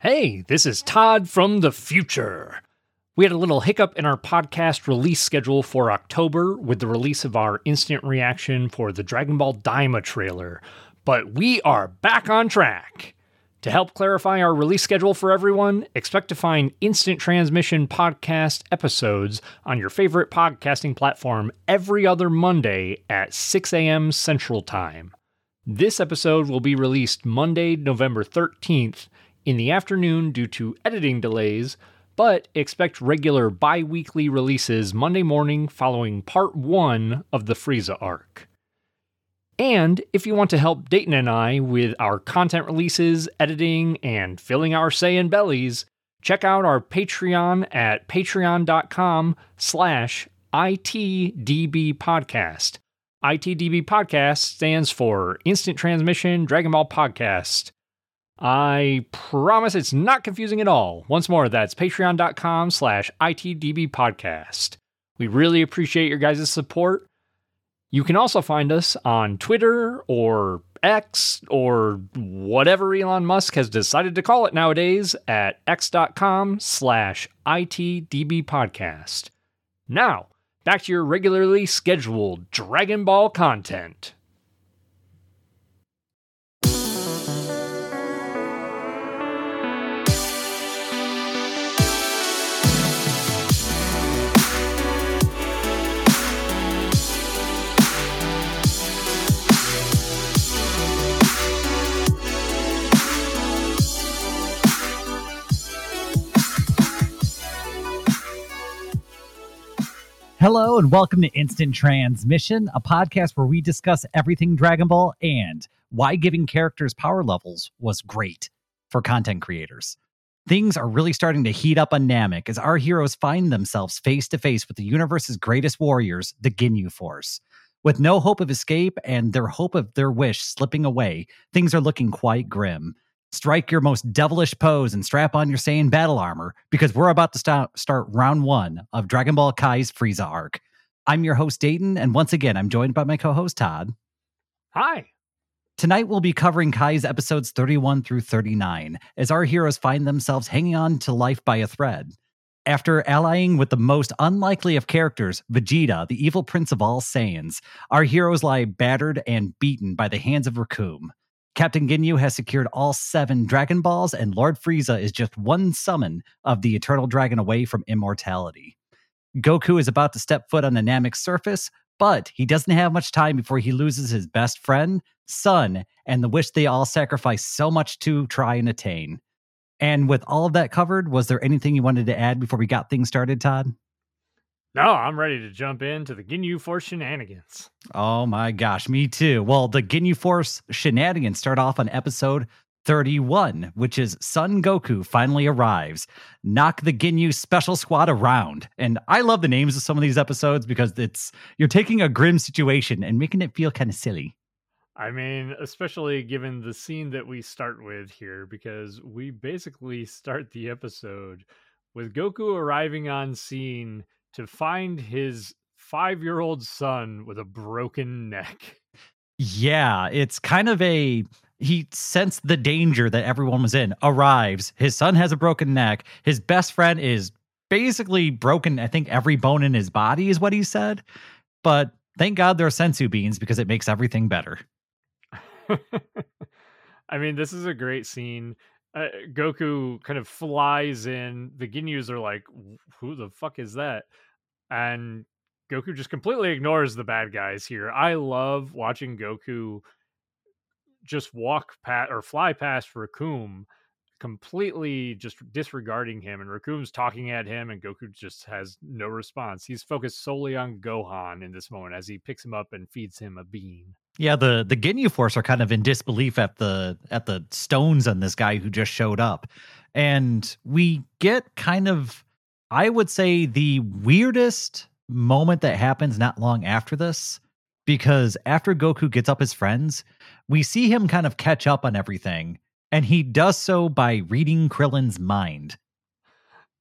Hey, this is Todd from the future. We had a little hiccup in our podcast release schedule for October with the release of our instant reaction for the Dragon Ball Daima trailer, but we are back on track. To help clarify our release schedule for everyone, expect to find instant transmission podcast episodes on your favorite podcasting platform every other Monday at 6 a.m. Central Time. This episode will be released Monday, November 13th in the afternoon due to editing delays, but expect regular bi weekly releases Monday morning following part one of the Frieza arc. And if you want to help Dayton and I with our content releases, editing, and filling our Saiyan bellies, check out our Patreon at patreon.com slash ITDB podcast. ITDB podcast stands for Instant Transmission Dragon Ball Podcast. I promise it's not confusing at all. Once more, that's patreon.com slash ITDB podcast. We really appreciate your guys' support. You can also find us on Twitter or X or whatever Elon Musk has decided to call it nowadays at x.com slash ITDB podcast. Now, back to your regularly scheduled Dragon Ball content. Hello and welcome to Instant Transmission, a podcast where we discuss everything Dragon Ball and why giving characters power levels was great for content creators. Things are really starting to heat up on Namek as our heroes find themselves face to face with the universe's greatest warriors, the Ginyu Force. With no hope of escape and their hope of their wish slipping away, things are looking quite grim. Strike your most devilish pose and strap on your Saiyan battle armor because we're about to start, start round one of Dragon Ball Kai's Frieza arc. I'm your host, Dayton, and once again, I'm joined by my co host, Todd. Hi. Tonight, we'll be covering Kai's episodes 31 through 39 as our heroes find themselves hanging on to life by a thread. After allying with the most unlikely of characters, Vegeta, the evil prince of all Saiyans, our heroes lie battered and beaten by the hands of Recoome. Captain Ginyu has secured all seven Dragon Balls, and Lord Frieza is just one summon of the Eternal Dragon away from immortality. Goku is about to step foot on the Namek surface, but he doesn't have much time before he loses his best friend, son, and the wish they all sacrificed so much to try and attain. And with all of that covered, was there anything you wanted to add before we got things started, Todd? No, I'm ready to jump into the Ginyu Force shenanigans. Oh my gosh, me too. Well, the Ginyu Force shenanigans start off on episode 31, which is Son Goku finally arrives. Knock the Ginyu special squad around. And I love the names of some of these episodes because it's you're taking a grim situation and making it feel kind of silly. I mean, especially given the scene that we start with here, because we basically start the episode with Goku arriving on scene to find his five year old son with a broken neck. Yeah, it's kind of a. He sensed the danger that everyone was in, arrives. His son has a broken neck. His best friend is basically broken, I think, every bone in his body, is what he said. But thank God there are senzu beans because it makes everything better. I mean, this is a great scene. Uh, Goku kind of flies in. The Ginyus are like, "Who the fuck is that?" and Goku just completely ignores the bad guys here. I love watching Goku just walk past or fly past Recoome, completely just disregarding him. And Recoome's talking at him, and Goku just has no response. He's focused solely on Gohan in this moment as he picks him up and feeds him a bean. Yeah, the the Ginyu Force are kind of in disbelief at the at the stones on this guy who just showed up, and we get kind of I would say the weirdest moment that happens not long after this, because after Goku gets up his friends, we see him kind of catch up on everything, and he does so by reading Krillin's mind.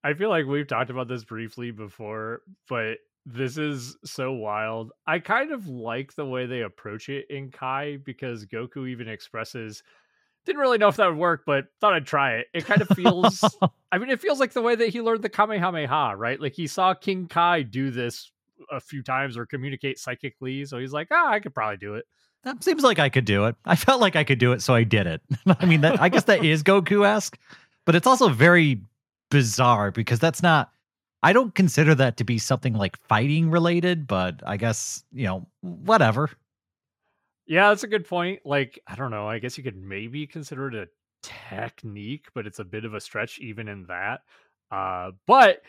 I feel like we've talked about this briefly before, but this is so wild. I kind of like the way they approach it in Kai because Goku even expresses didn't really know if that would work, but thought I'd try it. It kind of feels, I mean, it feels like the way that he learned the Kamehameha, right? Like he saw King Kai do this a few times or communicate psychically. So he's like, ah, I could probably do it. That seems like I could do it. I felt like I could do it, so I did it. I mean, that, I guess that is Goku esque, but it's also very bizarre because that's not. I don't consider that to be something like fighting related, but I guess you know whatever. Yeah, that's a good point. Like, I don't know. I guess you could maybe consider it a technique, but it's a bit of a stretch even in that. Uh, but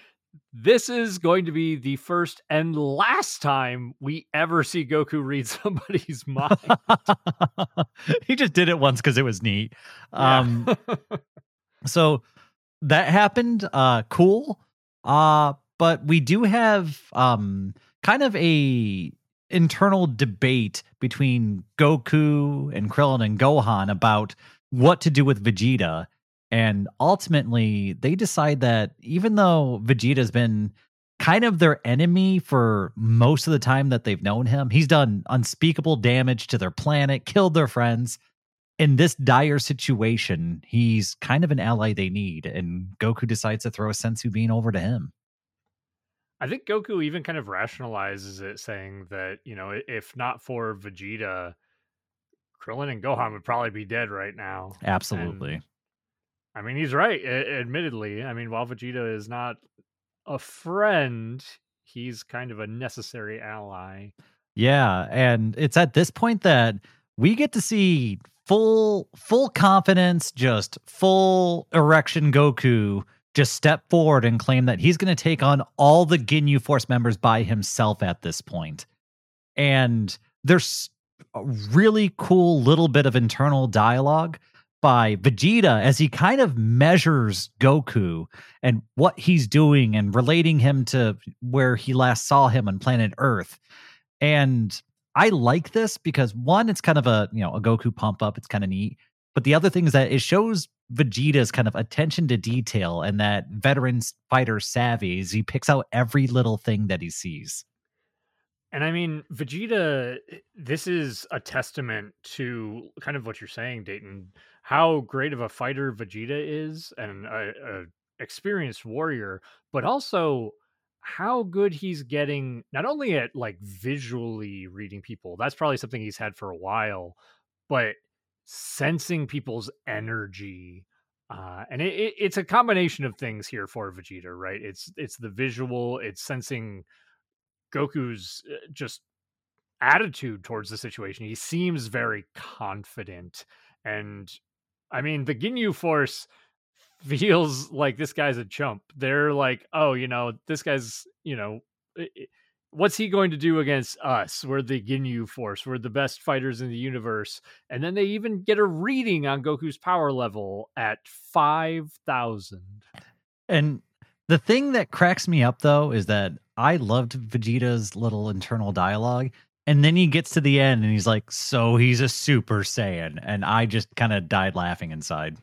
this is going to be the first and last time we ever see Goku read somebody's mind. he just did it once because it was neat. Yeah. Um, so that happened. Uh, cool. Uh, but we do have um kind of a internal debate between Goku and Krillin and Gohan about what to do with Vegeta. And ultimately, they decide that even though Vegeta's been kind of their enemy for most of the time that they've known him, he's done unspeakable damage to their planet, killed their friends. In this dire situation, he's kind of an ally they need. And Goku decides to throw a senzu bean over to him. I think Goku even kind of rationalizes it, saying that, you know, if not for Vegeta, Krillin and Gohan would probably be dead right now. Absolutely. And, I mean, he's right, admittedly. I mean, while Vegeta is not a friend, he's kind of a necessary ally. Yeah, and it's at this point that we get to see full full confidence, just full erection Goku just step forward and claim that he's going to take on all the Ginyu Force members by himself at this point. And there's a really cool little bit of internal dialogue by Vegeta as he kind of measures Goku and what he's doing and relating him to where he last saw him on planet Earth. And I like this because one, it's kind of a, you know, a Goku pump up. It's kind of neat. But the other thing is that it shows Vegeta's kind of attention to detail and that veteran fighter savvy he picks out every little thing that he sees. And I mean, Vegeta, eh, this is a testament to kind of what you're saying, Dayton, how great of a fighter Vegeta is and a, a experienced warrior, but also how good he's getting not only at like visually reading people, that's probably something he's had for a while, but sensing people's energy uh, and it, it, it's a combination of things here for Vegeta, right? It's it's the visual, it's sensing Goku's uh, just attitude towards the situation. He seems very confident, and I mean the Ginyu Force feels like this guy's a chump. They're like, oh, you know, this guy's, you know, what's he going to do against us? We're the Ginyu Force. We're the best fighters in the universe. And then they even get a reading on Goku's power level at 5,000. And the thing that cracks me up, though, is that I loved Vegeta's little internal dialogue. And then he gets to the end and he's like, So he's a Super Saiyan. And I just kind of died laughing inside.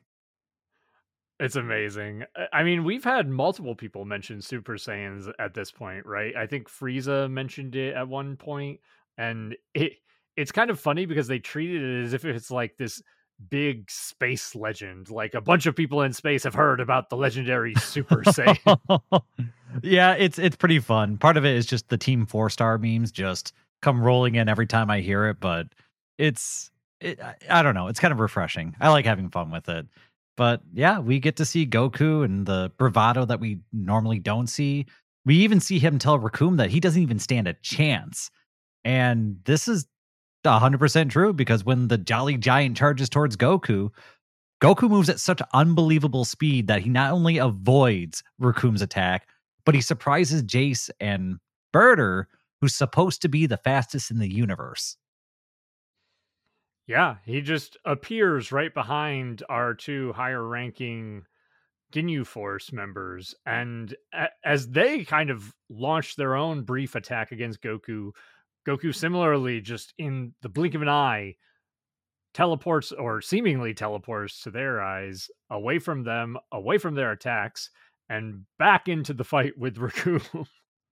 It's amazing. I mean, we've had multiple people mention Super Saiyans at this point, right? I think Frieza mentioned it at one point, and it it's kind of funny because they treated it as if it's like this big space legend. Like a bunch of people in space have heard about the legendary Super Saiyan. yeah, it's it's pretty fun. Part of it is just the Team Four Star memes just come rolling in every time I hear it, but it's it, I don't know. It's kind of refreshing. I like having fun with it. But yeah, we get to see Goku and the bravado that we normally don't see. We even see him tell Recoome that he doesn't even stand a chance. And this is 100% true because when the Jolly Giant charges towards Goku, Goku moves at such unbelievable speed that he not only avoids Recoome's attack, but he surprises Jeice and Burter, who's supposed to be the fastest in the universe. Yeah, he just appears right behind our two higher ranking Ginyu Force members. And a- as they kind of launch their own brief attack against Goku, Goku similarly, just in the blink of an eye, teleports or seemingly teleports to their eyes away from them, away from their attacks, and back into the fight with Recoome.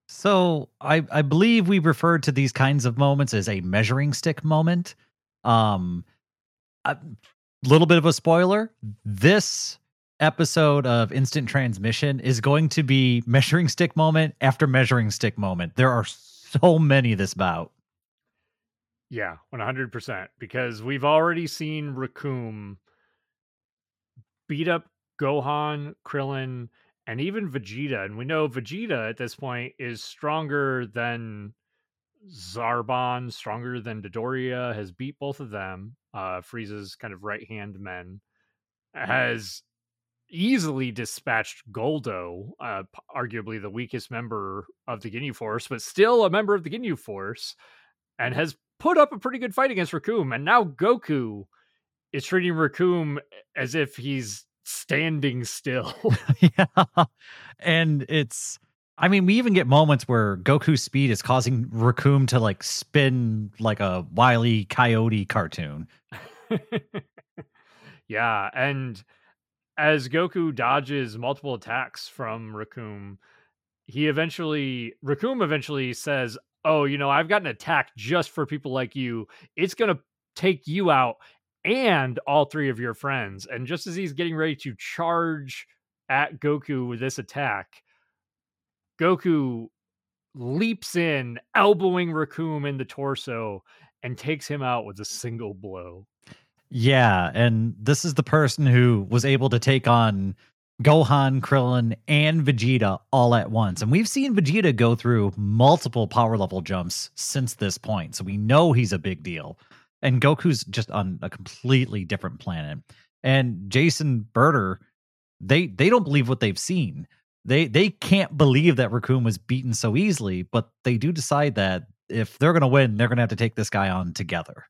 So I, I believe we referred to these kinds of moments as a measuring stick moment um, a little bit of a spoiler. This episode of Instant Transmission is going to be measuring stick moment after measuring stick moment. There are so many this bout. Yeah, 100%. Because we've already seen Recoome beat up Gohan, Krillin, and even Vegeta. And we know Vegeta at this point is stronger than Zarbon, stronger than Dodoria, has beat both of them. Uh, Frieza's kind of right hand men has easily dispatched Guldo, uh, arguably the weakest member of the Ginyu Force, but still a member of the Ginyu Force, and has put up a pretty good fight against Recoome. And now Goku is treating Recoome as if he's standing still. yeah. And it's I mean, we even get moments where Goku's speed is causing Recoome to like spin like a wily coyote cartoon. yeah, and as Goku dodges multiple attacks from Recoome, he eventually Recoome eventually says, "Oh, you know, I've got an attack just for people like you. It's going to take you out and all three of your friends." And just as he's getting ready to charge at Goku with this attack, Goku leaps in, elbowing Recoome in the torso and takes him out with a single blow. Yeah, and this is the person who was able to take on Gohan, Krillin, and Vegeta all at once. And we've seen Vegeta go through multiple power level jumps since this point. So we know he's a big deal. And Goku's just on a completely different planet. And Jeice and Burter, they they don't believe what they've seen. They they can't believe that Recoome was beaten so easily, but they do decide that if they're going to win, they're going to have to take this guy on together.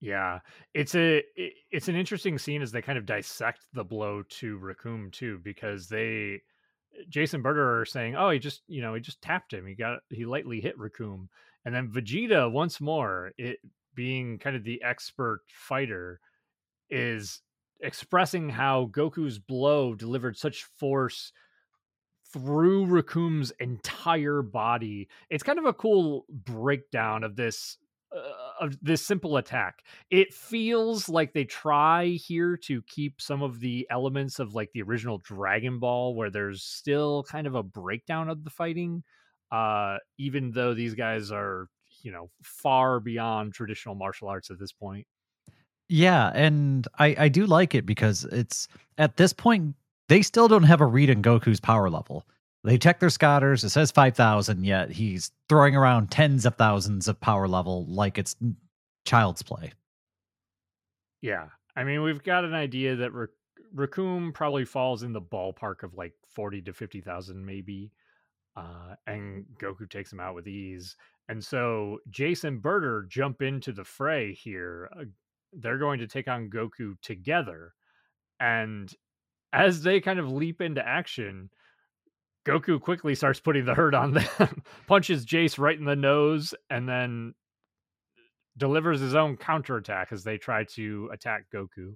Yeah, it's a it's an interesting scene as they kind of dissect the blow to Recoome too, because they Jeice and Burter are saying, "Oh, he just you know he just tapped him. He got he lightly hit Recoome," and then Vegeta once more, it being kind of the expert fighter, is expressing how Goku's blow delivered such force through Recoome's entire body. It's kind of a cool breakdown of this uh, of this simple attack. It feels like they try here to keep some of the elements of like the original Dragon Ball where there's still kind of a breakdown of the fighting uh even though these guys are, you know, far beyond traditional martial arts at this point. Yeah, and I I do like it because it's at this point they still don't have a read in Goku's power level. They check their scouters. It says 5,000, yet he's throwing around tens of thousands of power level like it's child's play. Yeah. I mean, we've got an idea that Ra- Recoome probably falls in the ballpark of like 40 to 50,000, maybe. Uh, and Goku takes him out with ease. And so Jeice and Burter jump into the fray here. They're going to take on Goku together. And as they kind of leap into action, Goku quickly starts putting the hurt on them, punches Jeice right in the nose, and then delivers his own counterattack as they try to attack Goku.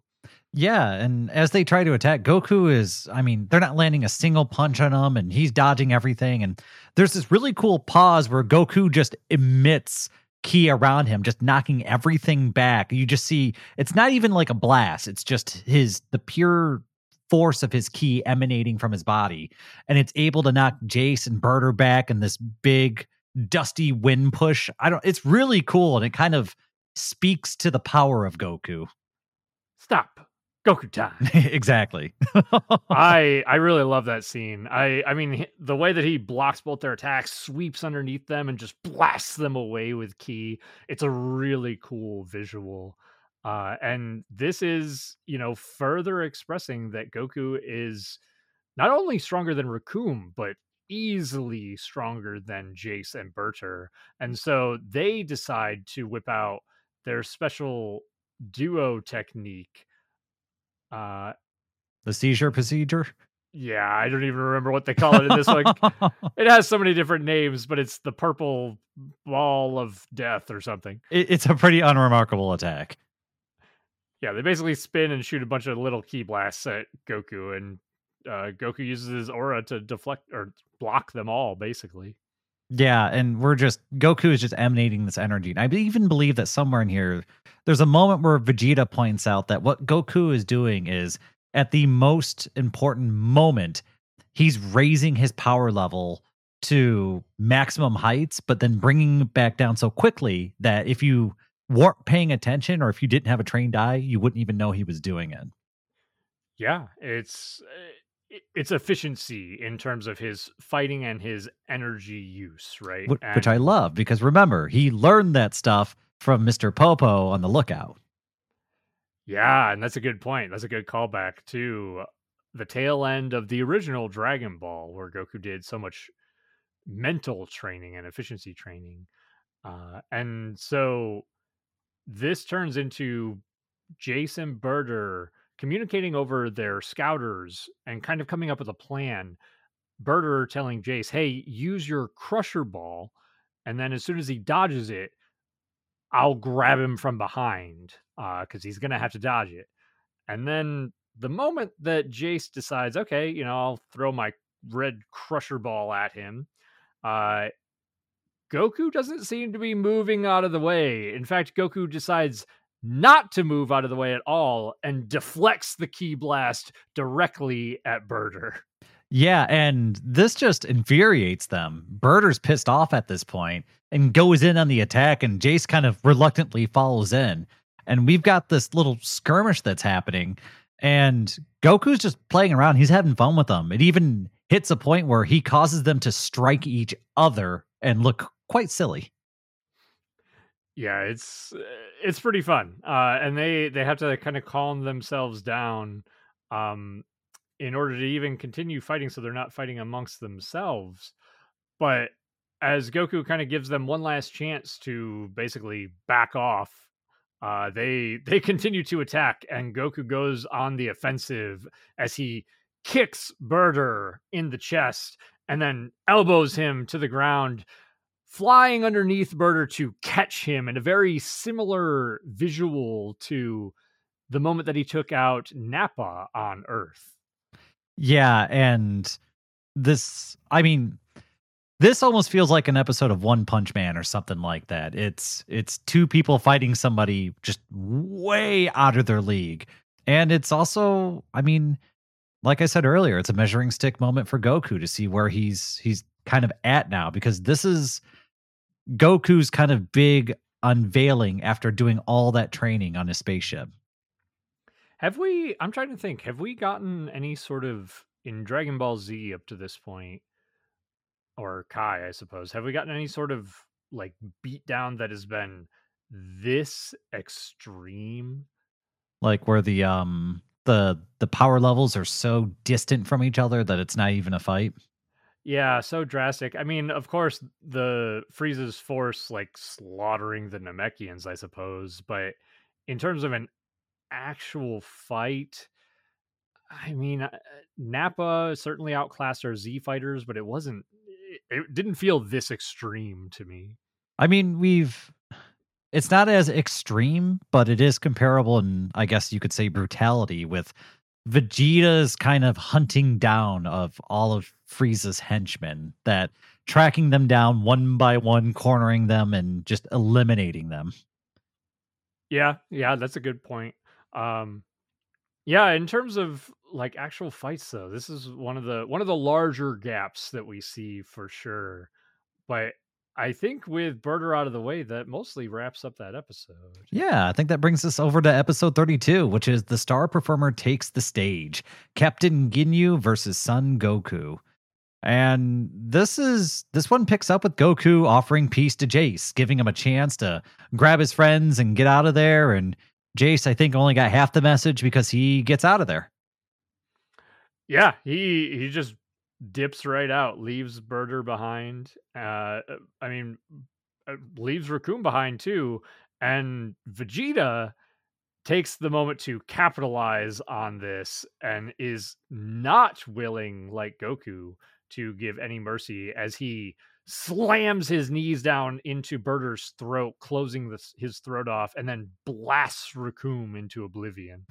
Yeah, and as they try to attack, Goku is, I mean, they're not landing a single punch on him, and he's dodging everything. And there's this really cool pause where Goku just emits ki around him, just knocking everything back. You just see it's not even like a blast, it's just his, the pure force of his ki emanating from his body, and it's able to knock Jeice and Burter back in this big dusty wind push. I don't. It's really cool, and it kind of speaks to the power of Goku. Stop. Goku time. exactly. I I really love that scene. I I mean the way that he blocks both their attacks, sweeps underneath them, and just blasts them away with ki. It's a really cool visual. Uh, and this is, you know, further expressing that Goku is not only stronger than Recoome, but easily stronger than Jeice and Burter. And so they decide to whip out their special duo technique. Uh, the seizure procedure? Yeah, I don't even remember what they call it in this one. it has so many different names, but it's the purple ball of death or something. It, it's a pretty unremarkable attack yeah, they basically spin and shoot a bunch of little ki blasts at Goku, and uh, Goku uses his aura to deflect or block them all, basically. Yeah, and we're just Goku is just emanating this energy. And I even believe that somewhere in here, there's a moment where Vegeta points out that what Goku is doing is at the most important moment, he's raising his power level to maximum heights, but then bringing it back down so quickly that if you weren't paying attention or if you didn't have a trained eye, you wouldn't even know he was doing it. Yeah, it's eh, it's efficiency in terms of his fighting and his energy use, right? Which, which I love because remember, he learned that stuff from Mr. Popo on the lookout. Yeah, and that's a good point. That's a good callback to the tail end of the original Dragon Ball, where Goku did so much mental training and efficiency training. Uh, and so this turns into Jeice and Burter communicating over their scouters and kind of coming up with a plan. Burter telling Jeice, hey, use your crusher ball. And then as soon as he dodges it, I'll grab him from behind because uh, he's going to have to dodge it. And then the moment that Jeice decides, okay, you know, I'll throw my red crusher ball at him, uh, Goku doesn't seem to be moving out of the way. In fact, Goku decides not to move out of the way at all and deflects the ki blast directly at Burter. Yeah, and this just infuriates them. Burter's pissed off at this point and goes in on the attack, and Jeice kind of reluctantly follows in. And we've got this little skirmish that's happening, and Goku's just playing around. He's having fun with them. It even hits a point where he causes them to strike each other and look quite silly. Yeah, it's it's pretty fun, uh, and they they have to kind of calm themselves down um, in order to even continue fighting, so they're not fighting amongst themselves. But as Goku kind of gives them one last chance to basically back off, uh, they they continue to attack, and Goku goes on the offensive as he kicks Burter in the chest and then elbows him to the ground, flying underneath Burter to catch him in a very similar visual to the moment that he took out Nappa on Earth. Yeah, and this, I mean, this almost feels like an episode of One Punch Man or something like that. It's it's two people fighting somebody just way out of their league. And it's also, I mean, like I said earlier, it's a measuring stick moment for Goku to see where he's he's kind of at now because this is Goku's kind of big unveiling after doing all that training on his spaceship. Have we I'm trying to think, have we gotten any sort of in Dragon Ball Z up to this point or Kai, I suppose. Have we gotten any sort of like beatdown that has been this extreme? Like where the um the the power levels are so distant from each other that it's not even a fight. Yeah, so drastic. I mean, of course, the Frieza's force like slaughtering the Namekians, I suppose, but in terms of an actual fight, I mean, uh, Nappa certainly outclassed our Z fighters, but it wasn't. It didn't feel this extreme to me. I mean, we've it's not as extreme, but it is comparable and I guess you could say brutality with Vegeta's kind of hunting down of all of Frieza's henchmen that tracking them down one by one, cornering them and just eliminating them. Yeah, yeah, that's a good point. Um yeah, in terms of like actual fights though, this is one of the one of the larger gaps that we see for sure. But I think with Burter out of the way, that mostly wraps up that episode. Yeah, I think that brings us over to episode 32, which is The Star Performer Takes the Stage Captain Ginyu versus Son Goku. And this is this one picks up with Goku offering peace to Jeice, giving him a chance to grab his friends and get out of there. And Jeice, I think, only got half the message because he gets out of there. Yeah, he he just dips right out, leaves Burter behind. Uh, I mean, uh, leaves Recoome behind too. And Vegeta takes the moment to capitalize on this and is not willing, like Goku, to give any mercy as he slams his knees down into Burter's throat, closing this, his throat off, and then blasts Recoome into oblivion.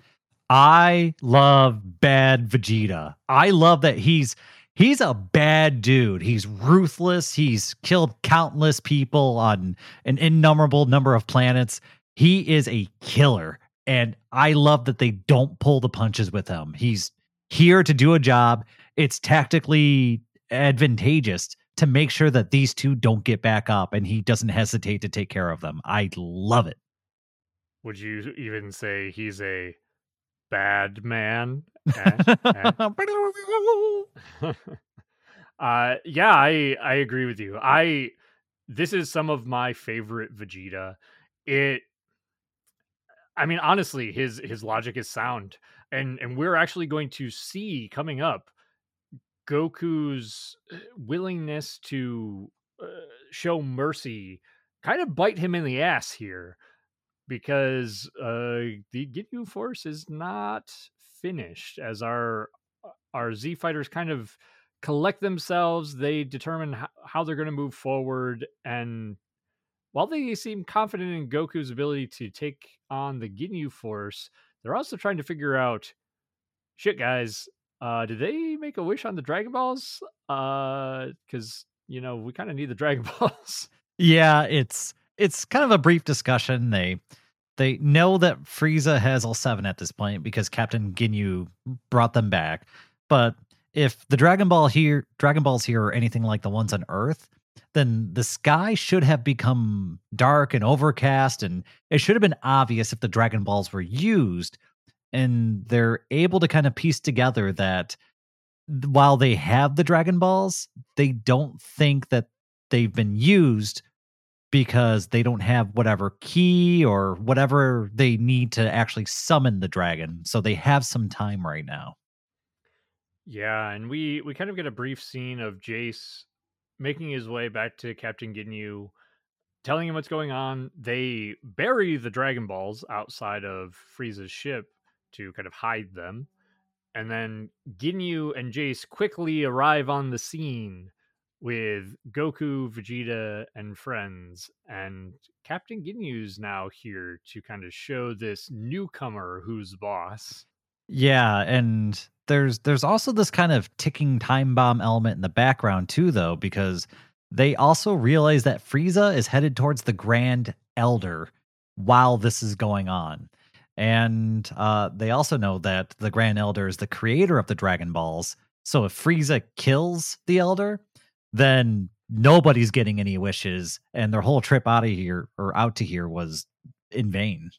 I love bad Vegeta. I love that he's he's a bad dude. He's ruthless. He's killed countless people on an innumerable number of planets. He is a killer. And I love that they don't pull the punches with him. He's here to do a job. It's tactically advantageous to make sure that these two don't get back up and he doesn't hesitate to take care of them. I love it. Would you even say he's a bad man? Eh, eh. uh yeah, I I agree with you. I this is some of my favorite Vegeta. It I mean honestly, his his logic is sound. And and we're actually going to see coming up Goku's uh, willingness to uh, show mercy kind of bite him in the ass here because uh, the Ginyu Force is not finished as our uh, our Z fighters kind of collect themselves. They determine how, how they're going to move forward, and while they seem confident in Goku's ability to take on the Ginyu Force, they're also trying to figure out, shit, guys, uh, did they make a wish on the Dragon Balls? Uh, because you know we kind of need the Dragon Balls. Yeah, it's it's kind of a brief discussion. They they know that Frieza has all seven at this point because Captain Ginyu brought them back. But if the Dragon Ball here, Dragon Balls here are anything like the ones on Earth, then the sky should have become dark and overcast, and it should have been obvious if the Dragon Balls were used and they're able to kind of piece together that while they have the Dragon Balls, they don't think that they've been used because they don't have whatever key or whatever they need to actually summon the dragon. So they have some time right now. Yeah, and we we kind of get a brief scene of Jeice making his way back to Captain Ginyu, telling him what's going on. They bury the Dragon Balls outside of Frieza's ship, to kind of hide them. And then Ginyu and Jeice quickly arrive on the scene with Goku, Vegeta, and friends. And Captain Ginyu's now here to kind of show this newcomer who's boss. Yeah, and there's there's also this kind of ticking time bomb element in the background too, though, because they also realize that Frieza is headed towards the Grand Elder while this is going on. And uh, they also know that the Grand Elder is the creator of the Dragon Balls. So if Frieza kills the Elder, then nobody's getting any wishes, and their whole trip out of here or out to here was in vain.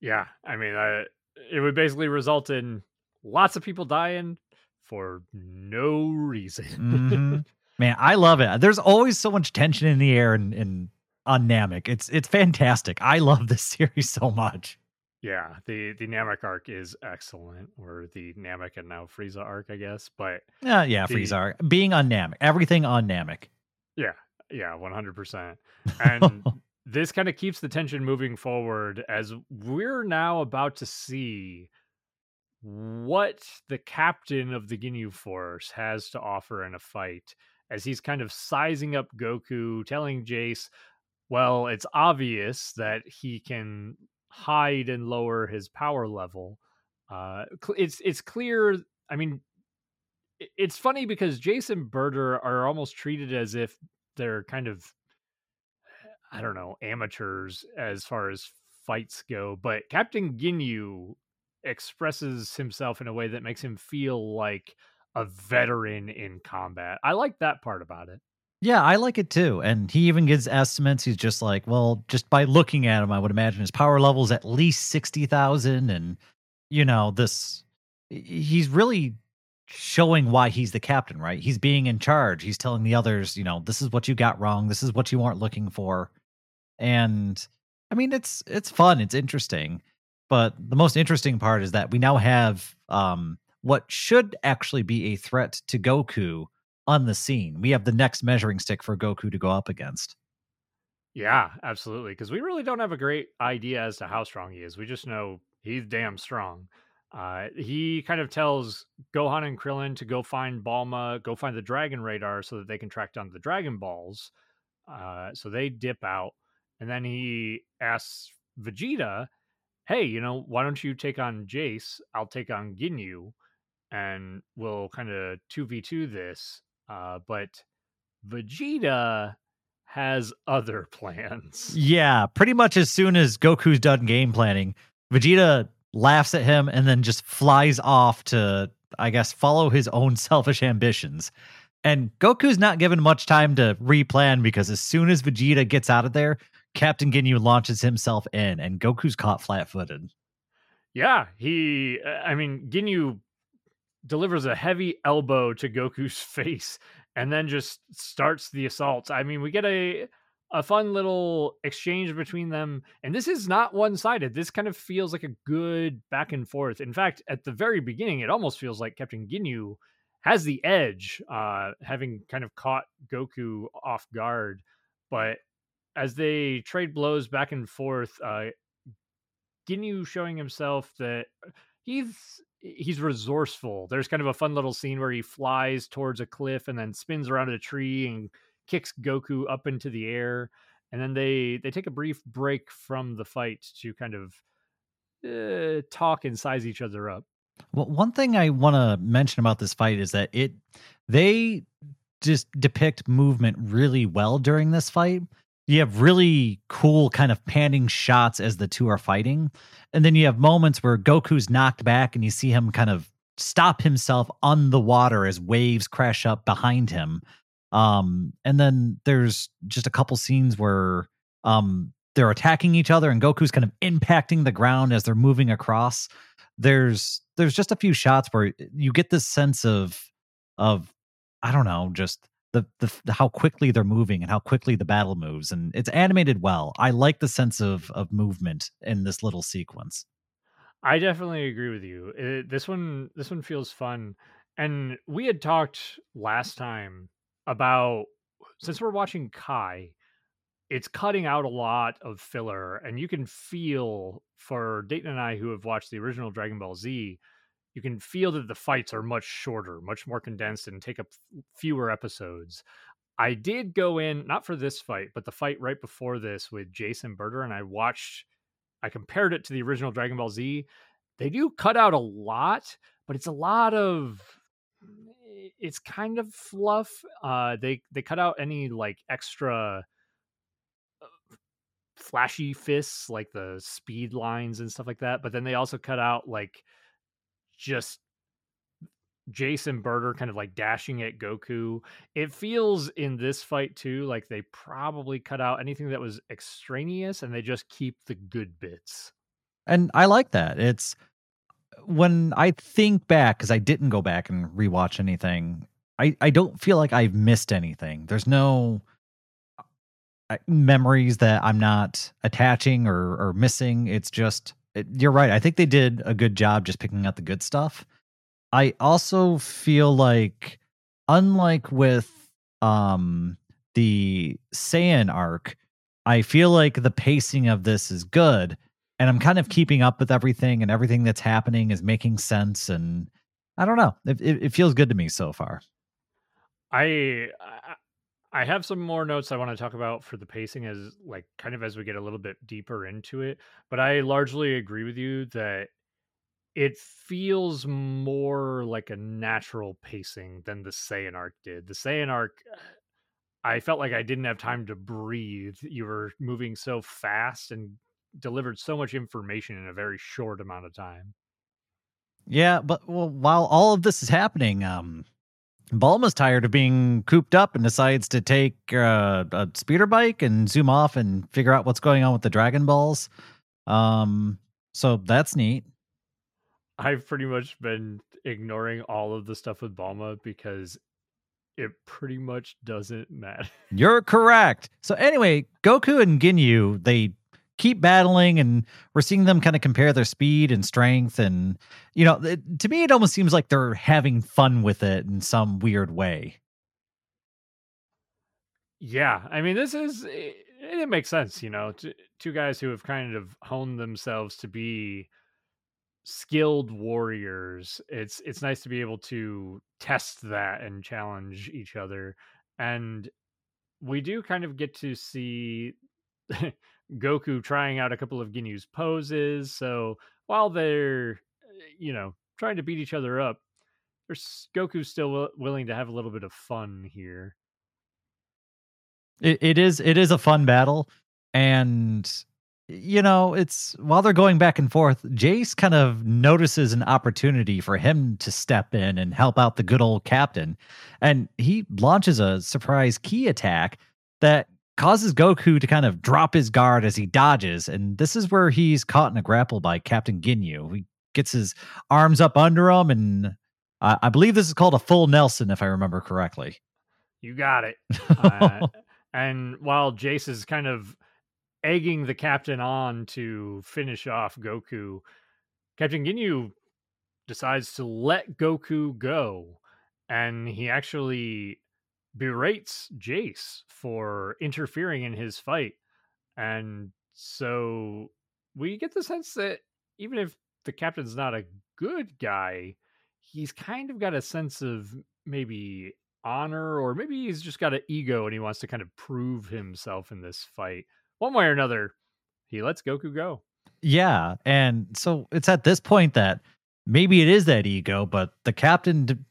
Yeah, I mean, I, it would basically result in lots of people dying for no reason. mm-hmm. Man, I love it. There's always so much tension in the air and, and on Namek. It's it's fantastic. I love this series so much. Yeah, the the Namek arc is excellent, or the Namek and now Frieza arc, I guess. But uh, yeah, yeah, the, Frieza arc being on Namek, everything on Namek. Yeah, yeah, one hundred percent. And this kind of keeps the tension moving forward as we're now about to see what the captain of the Ginyu Force has to offer in a fight. As he's kind of sizing up Goku, telling Jeice, well, it's obvious that he can hide and lower his power level. Uh, it's it's clear. I mean, it's funny because Jeice and Burter are almost treated as if they're kind of, I don't know, amateurs as far as fights go. But Captain Ginyu expresses himself in a way that makes him feel like a veteran in combat. I like that part about it. Yeah, I like it too. And he even gives estimates. He's just like, well, just by looking at him, I would imagine his power level is at least 60,000. And, you know, this, he's really showing why he's the captain, right? He's being in charge. He's telling the others, you know, this is what you got wrong. This is what you weren't looking for. And I mean, it's, it's fun. It's interesting. But the most interesting part is that we now have um, what should actually be a threat to Goku on the scene. We have the next measuring stick for Goku to go up against. Yeah, absolutely. Because we really don't have a great idea as to how strong he is. We just know he's damn strong. Uh, he kind of tells Gohan and Krillin to go find Bulma, go find the Dragon Radar so that they can track down the Dragon Balls. Uh, so they dip out. And then he asks Vegeta, hey, you know, why don't you take on Jeice? I'll take on Ginyu. and we'll kind of 2v2 this. Uh, but Vegeta has other plans. Yeah, pretty much as soon as Goku's done game planning, Vegeta laughs at him and then just flies off to, I guess, follow his own selfish ambitions. And Goku's not given much time to replan because as soon as Vegeta gets out of there, Captain Ginyu launches himself in and Goku's caught flat footed. Yeah, he, I mean, Ginyu delivers a heavy elbow to Goku's face and then just starts the assault. I mean, we get a a fun little exchange between them. And this is not one sided. This kind of feels like a good back and forth. In fact, at the very beginning, it almost feels like Captain Ginyu has the edge, uh, having kind of caught Goku off guard. But as they trade blows back and forth, uh, Ginyu showing himself that he's he's resourceful. There's kind of a fun little scene where he flies towards a cliff and then spins around a tree and kicks Goku up into the air, and then they they take a brief break from the fight to kind of uh, talk and size each other up. Well, one thing I want to mention about this fight is that it they just depict movement really well during this fight. You have really cool kind of panning shots as the two are fighting. And then you have moments where Goku's knocked back and you see him kind of stop himself on the water as waves crash up behind him. Um, and then there's just a couple scenes where um they're attacking each other and Goku's kind of impacting the ground as they're moving across. There's there's just a few shots where you get this sense of of I don't know, just the, the how quickly they're moving and how quickly the battle moves and it's animated well. I like the sense of of movement in this little sequence. I definitely agree with you. It, this one this one feels fun. And we had talked last time about since we're watching Kai, it's cutting out a lot of filler, and you can feel for Dayton and I who have watched the original Dragon Ball Z, you can feel that the fights are much shorter, much more condensed, and take up fewer episodes. I did go in not for this fight, but the fight right before this with Jeice and Burter, and I watched. I compared it to the original Dragon Ball Z. They do cut out a lot, but it's a lot of it's kind of fluff. Uh, they they cut out any like extra uh, flashy fists, like the speed lines and stuff like that. But then they also cut out like just Jeice and Burter kind of like dashing at Goku. It feels in this fight too like they probably cut out anything that was extraneous and they just keep the good bits. And I like that. It's when I think back, because I didn't go back and rewatch anything, I, I don't feel like I've missed anything. There's no uh, memories that I'm not attaching or, or missing. It's just, you're right. I think they did a good job just picking out the good stuff. I also feel like, unlike with um the Saiyan arc, I feel like the pacing of this is good and I'm kind of keeping up with everything, and everything that's happening is making sense. And I don't know, it, it, it feels good to me so far. I, I have some more notes I want to talk about for the pacing as like kind of as we get a little bit deeper into it, but I largely agree with you that it feels more like a natural pacing than the Saiyan arc did. The Saiyan arc I felt like I didn't have time to breathe. You were moving so fast and delivered so much information in a very short amount of time. Yeah, but well, while all of this is happening, um, Bulma's tired of being cooped up and decides to take uh, a speeder bike and zoom off and figure out what's going on with the Dragon Balls. Um, so that's neat. I've pretty much been ignoring all of the stuff with Bulma because it pretty much doesn't matter. You're correct. So anyway, Goku and Ginyu they keep battling and we're seeing them kind of compare their speed and strength and you know it, to me it almost seems like they're having fun with it in some weird way. Yeah i mean this is eh, it, it makes sense you know two guys who have kind of honed themselves to be skilled warriors it's it's nice to be able to test that and challenge each other and we do kind of get to see Goku trying out a couple of Ginyu's poses. So while they're, eh, you know, trying to beat each other up, there's Goku's still w- willing to have a little bit of fun here. It, it is it is a fun battle, and you know it's while they're going back and forth, Jeice kind of notices an opportunity for him to step in and help out the good old captain, and he launches a surprise ki attack that causes Goku to kind of drop his guard as he dodges, and this is where he's caught in a grapple by Captain Ginyu. He gets his arms up under him, and I, I believe this is called a full Nelson, if I remember correctly. You got it. uh, and while Jeice is kind of egging the captain on to finish off Goku, Captain Ginyu decides to let Goku go. And he actually berates Jeice for interfering in his fight. And so we get the sense that even if the captain's not a good guy, he's kind of got a sense of maybe honor, or maybe he's just got an ego and he wants to kind of prove himself in this fight. One way or another, he lets Goku go. Yeah. And so it's at this point that maybe it is that ego, but the captain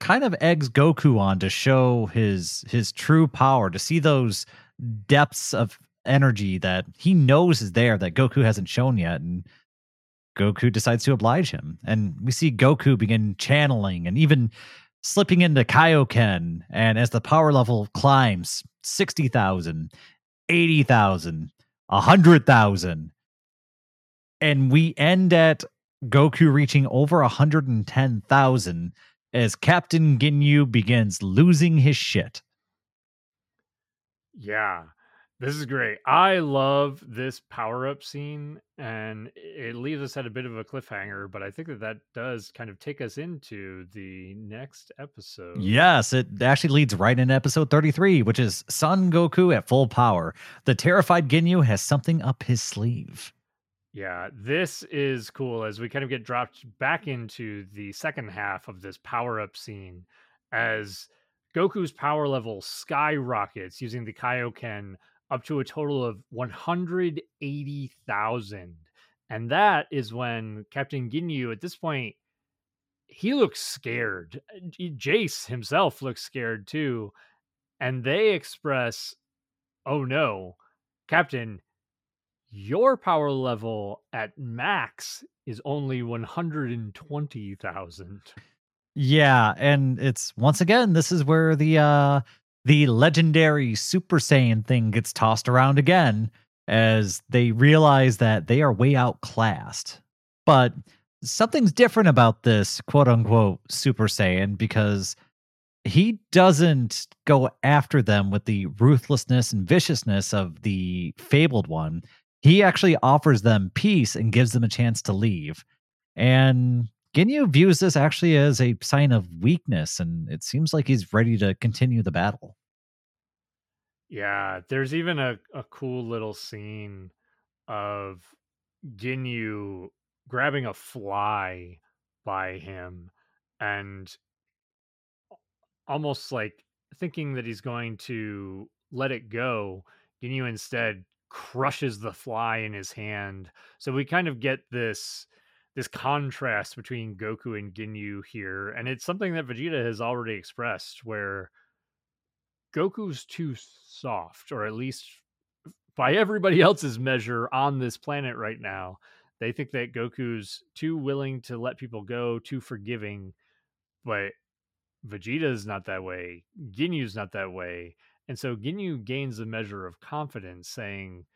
kind of eggs Goku on to show his his true power, to see those depths of energy that he knows is there that Goku hasn't shown yet. And Goku decides to oblige him. And we see Goku begin channeling and even slipping into Kaioken. And as the power level climbs 60,000, 80,000, 100,000, and we end at Goku reaching over 110,000 as Captain Ginyu begins losing his shit. Yeah. This is great. I love this power up scene, and it leaves us at a bit of a cliffhanger. But I think that that does kind of take us into the next episode. Yes, it actually leads right into episode 33, which is Son Goku at full power. The terrified Ginyu has something up his sleeve. Yeah, this is cool as we kind of get dropped back into the second half of this power up scene mm-hmm. as Goku's power level skyrockets using the Kaioken up to a total of 180,000. And that is when Captain Ginyu, at this point, he looks scared. Jeice himself looks scared too. And they express, oh no, Captain, your power level at max is only 120,000. Yeah, and it's once again this is where the uh the legendary Super Saiyan thing gets tossed around again as they realize that they are way outclassed. But something's different about this quote unquote Super Saiyan because he doesn't go after them with the ruthlessness and viciousness of the fabled one. He actually offers them peace and gives them a chance to leave. And Ginyu views this actually as a sign of weakness, and it seems like he's ready to continue the battle. Yeah, there's even a, a cool little scene of Ginyu grabbing a fly by him and almost like thinking that he's going to let it go. Ginyu instead crushes the fly in his hand. So we kind of get this this contrast between Goku and Ginyu here, and it's something that Vegeta has already expressed, where Goku's too soft, or at least by everybody else's measure on this planet right now. They think that Goku's too willing to let people go, too forgiving, but Vegeta's not that way. Ginyu's not that way. And so Ginyu gains a measure of confidence saying,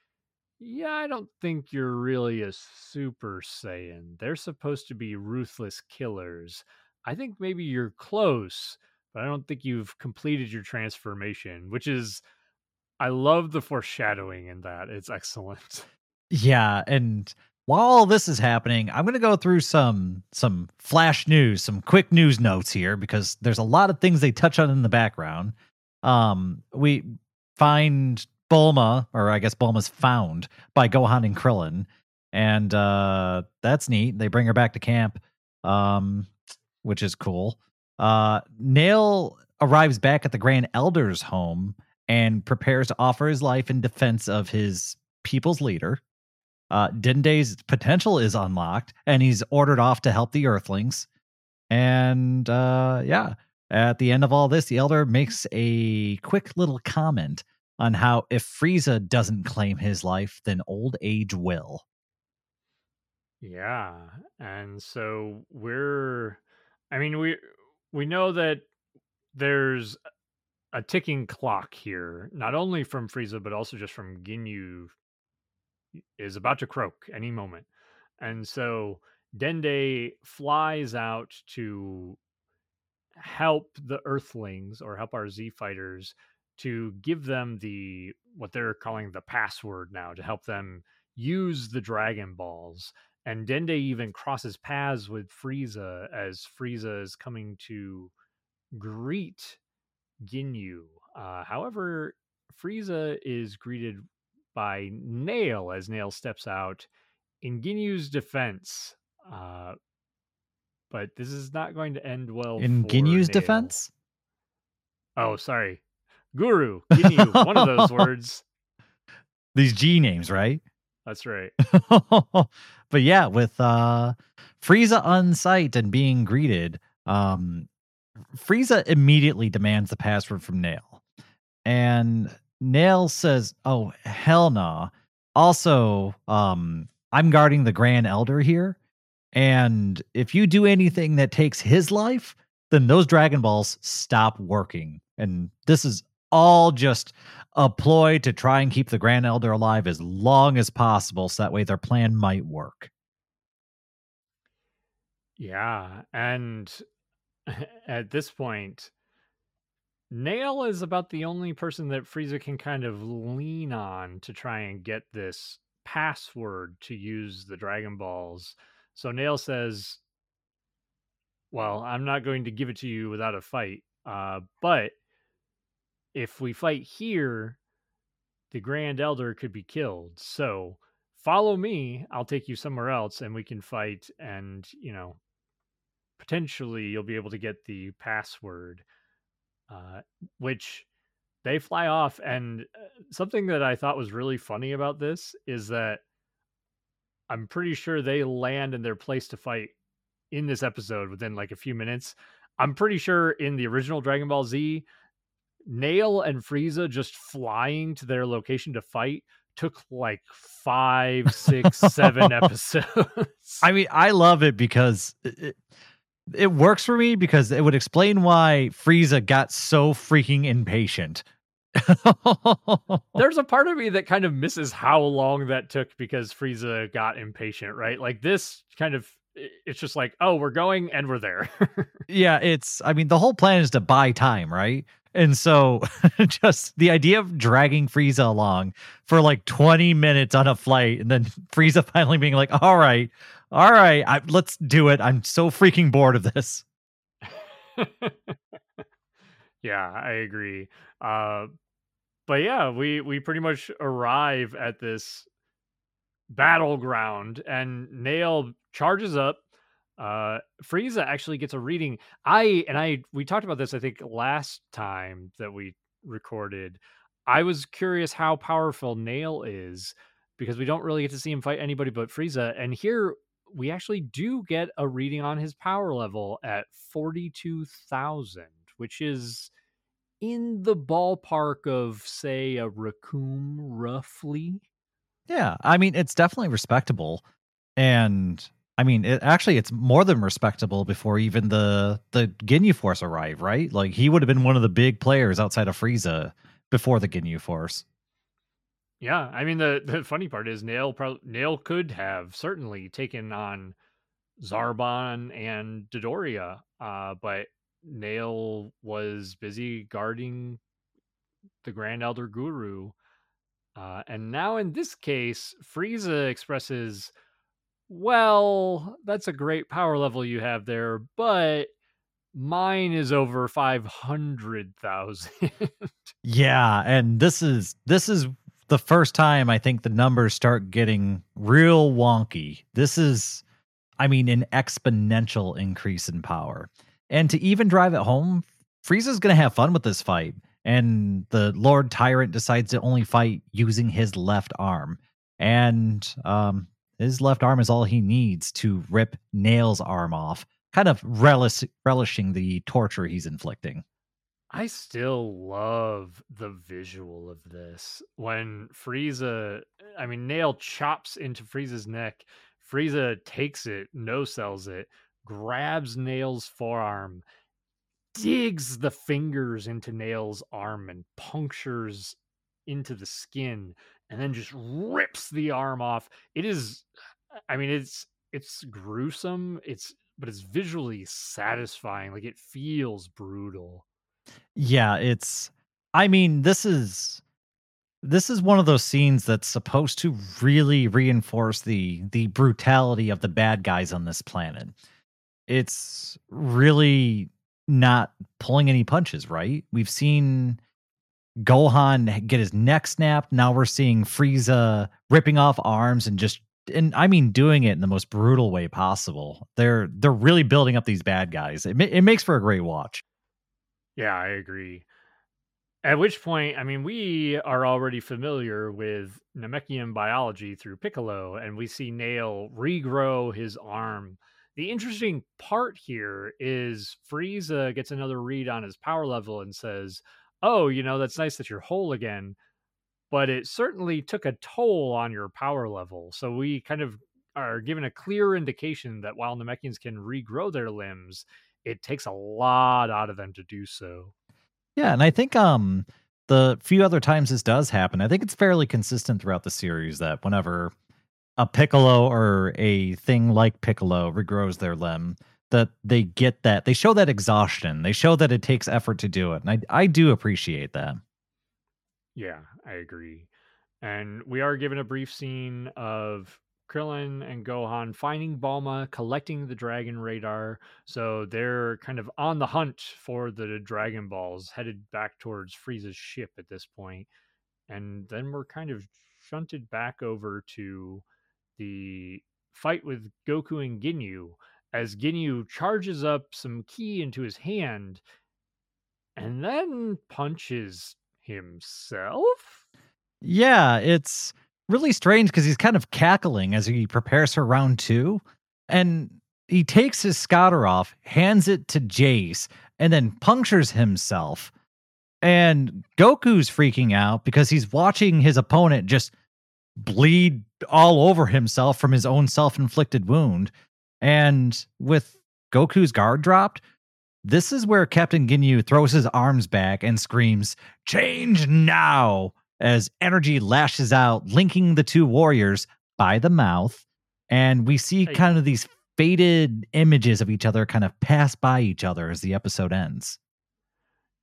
yeah, I don't think you're really a Super Saiyan. They're supposed to be ruthless killers. I think maybe you're close, but I don't think you've completed your transformation, which is I love the foreshadowing in that. It's excellent. Yeah, and while all this is happening, I'm going to go through some some flash news, some quick news notes here because there's a lot of things they touch on in the background. Um, we find Bulma, or I guess Bulma's found by Gohan and Krillin, and uh, that's neat. They bring her back to camp, um, which is cool. Uh, Nail arrives back at the Grand Elder's home and prepares to offer his life in defense of his people's leader. Uh, Dende's potential is unlocked, and he's ordered off to help the Earthlings. And uh, yeah, at the end of all this, the Elder makes a quick little comment on how if Frieza doesn't claim his life, then old age will. Yeah. And so we're I mean we we know that there's a ticking clock here, not only from Frieza but also just from Ginyu is about to croak any moment. And so Dende flies out to help the Earthlings or help our Z fighters to give them the what they're calling the password now to help them use the Dragon Balls. And Dende even crosses paths with Frieza as Frieza is coming to greet Ginyu. Uh, however, Frieza is greeted by Nail as Nail steps out in Ginyu's defense. Uh, but this is not going to end well. In Ginyu's defense? Oh, sorry. Guru, Ginyu, one of those words. These G names, right? That's right. but yeah, with uh Frieza on site and being greeted, um Frieza immediately demands the password from Nail. And Nail says, "Oh, hell no. Also, um I'm guarding the Grand Elder here, and if you do anything that takes his life, then those Dragon Balls stop working. And this is all just a ploy to try and keep the Grand Elder alive as long as possible so that way their plan might work. Yeah, and at this point, Nail is about the only person that Frieza can kind of lean on to try and get this password to use the Dragon Balls. So Nail says, Well, I'm not going to give it to you without a fight. Uh, but if we fight here, the Grand Elder could be killed. So follow me. I'll take you somewhere else and we can fight. And, you know, potentially you'll be able to get the password, uh, which they fly off and uh, something that i thought was really funny about this is that i'm pretty sure they land in their place to fight in this episode within like a few minutes i'm pretty sure in the original dragon ball z nail and frieza just flying to their location to fight took like five six seven episodes I mean, I love it because it, it works for me because it would explain why Frieza got so freaking impatient. there's a part of me that kind of misses how long that took because Frieza got impatient, right? Like this kind of it's just like, oh, we're going and we're there. yeah, it's I mean, the whole plan is to buy time, right? And so just the idea of dragging Frieza along for like 20 minutes on a flight and then Frieza finally being like, "All right, all right, I, let's do it. I'm so freaking bored of this." Yeah, I agree. Uh, but yeah, we we pretty much arrive at this battleground, and Nail charges up. Uh, Frieza actually gets a reading. I and I we talked about this. I think last time that we recorded. I was curious how powerful Nail is because we don't really get to see him fight anybody but Frieza. And here we actually do get a reading on his power level at 42,000, which is in the ballpark of say a Recoome roughly. Yeah, I mean it's definitely respectable, and I mean it actually it's more than respectable before even the the Ginyu Force arrived, right? Like he would have been one of the big players outside of Frieza before the Ginyu Force. Yeah, I mean the the funny part is Nail pro- Nail could have certainly taken on Zarbon and Dodoria, uh, but Nail was busy guarding the Grand Elder Guru. Uh, and now in this case, Frieza expresses, well, that's a great power level you have there, but mine is over 500,000. yeah, and this is this is the first time I think the numbers start getting real wonky. This is I mean an exponential increase in power. And to even drive it home, Frieza's going to have fun with this fight. And the Lord Tyrant decides to only fight using his left arm. And um, his left arm is all he needs to rip Nail's arm off kind of relish, relishing the torture he's inflicting. I still love the visual of this. When Frieza, I mean, Nail chops into Frieza's neck. Frieza takes it, no sells it, grabs Nail's forearm, digs the fingers into Nail's arm and punctures into the skin, and then just rips the arm off. It is, I mean, it's it's gruesome. It's but it's visually satisfying. Like it feels brutal. Yeah, it's I mean, this is this is one of those scenes that's supposed to really reinforce the the brutality of the bad guys on this planet. It's really not pulling any punches, right? We've seen Gohan get his neck snapped. Now we're seeing Frieza ripping off arms and just and I mean doing it in the most brutal way possible. They're they're really building up these bad guys. It it makes for a great watch. Yeah, I agree. At which point, I mean, we are already familiar with Namekian biology through Piccolo, and we see Nail regrow his arm. The interesting part here is Frieza gets another read on his power level and says, Oh, you know, that's nice that you're whole again, but it certainly took a toll on your power level. So we kind of are given a clear indication that while Namekians can regrow their limbs, it takes a lot out of them to do so. Yeah, and I think um the few other times this does happen, I think it's fairly consistent throughout the series that whenever a Piccolo or a thing like Piccolo regrows their limb, that they get that they show that exhaustion. They show that it takes effort to do it. And I I do appreciate that. Yeah, I agree. And we are given a brief scene of Krillin and Gohan finding Bulma, collecting the dragon radar. So they're kind of on the hunt for the Dragon Balls, headed back towards Frieza's ship at this point. And then we're kind of shunted back over to the fight with Goku and Ginyu as Ginyu charges up some ki into his hand and then punches himself. Yeah, it's really strange because he's kind of cackling as he prepares for round two. And he takes his scouter off, hands it to Jeice, and then punctures himself. And Goku's freaking out because he's watching his opponent just bleed all over himself from his own self inflicted wound. And with Goku's guard dropped, this is where Captain Ginyu throws his arms back and screams, Change now! as energy lashes out, linking the two warriors by the mouth. And we see kind of these faded images of each other kind of pass by each other as the episode ends.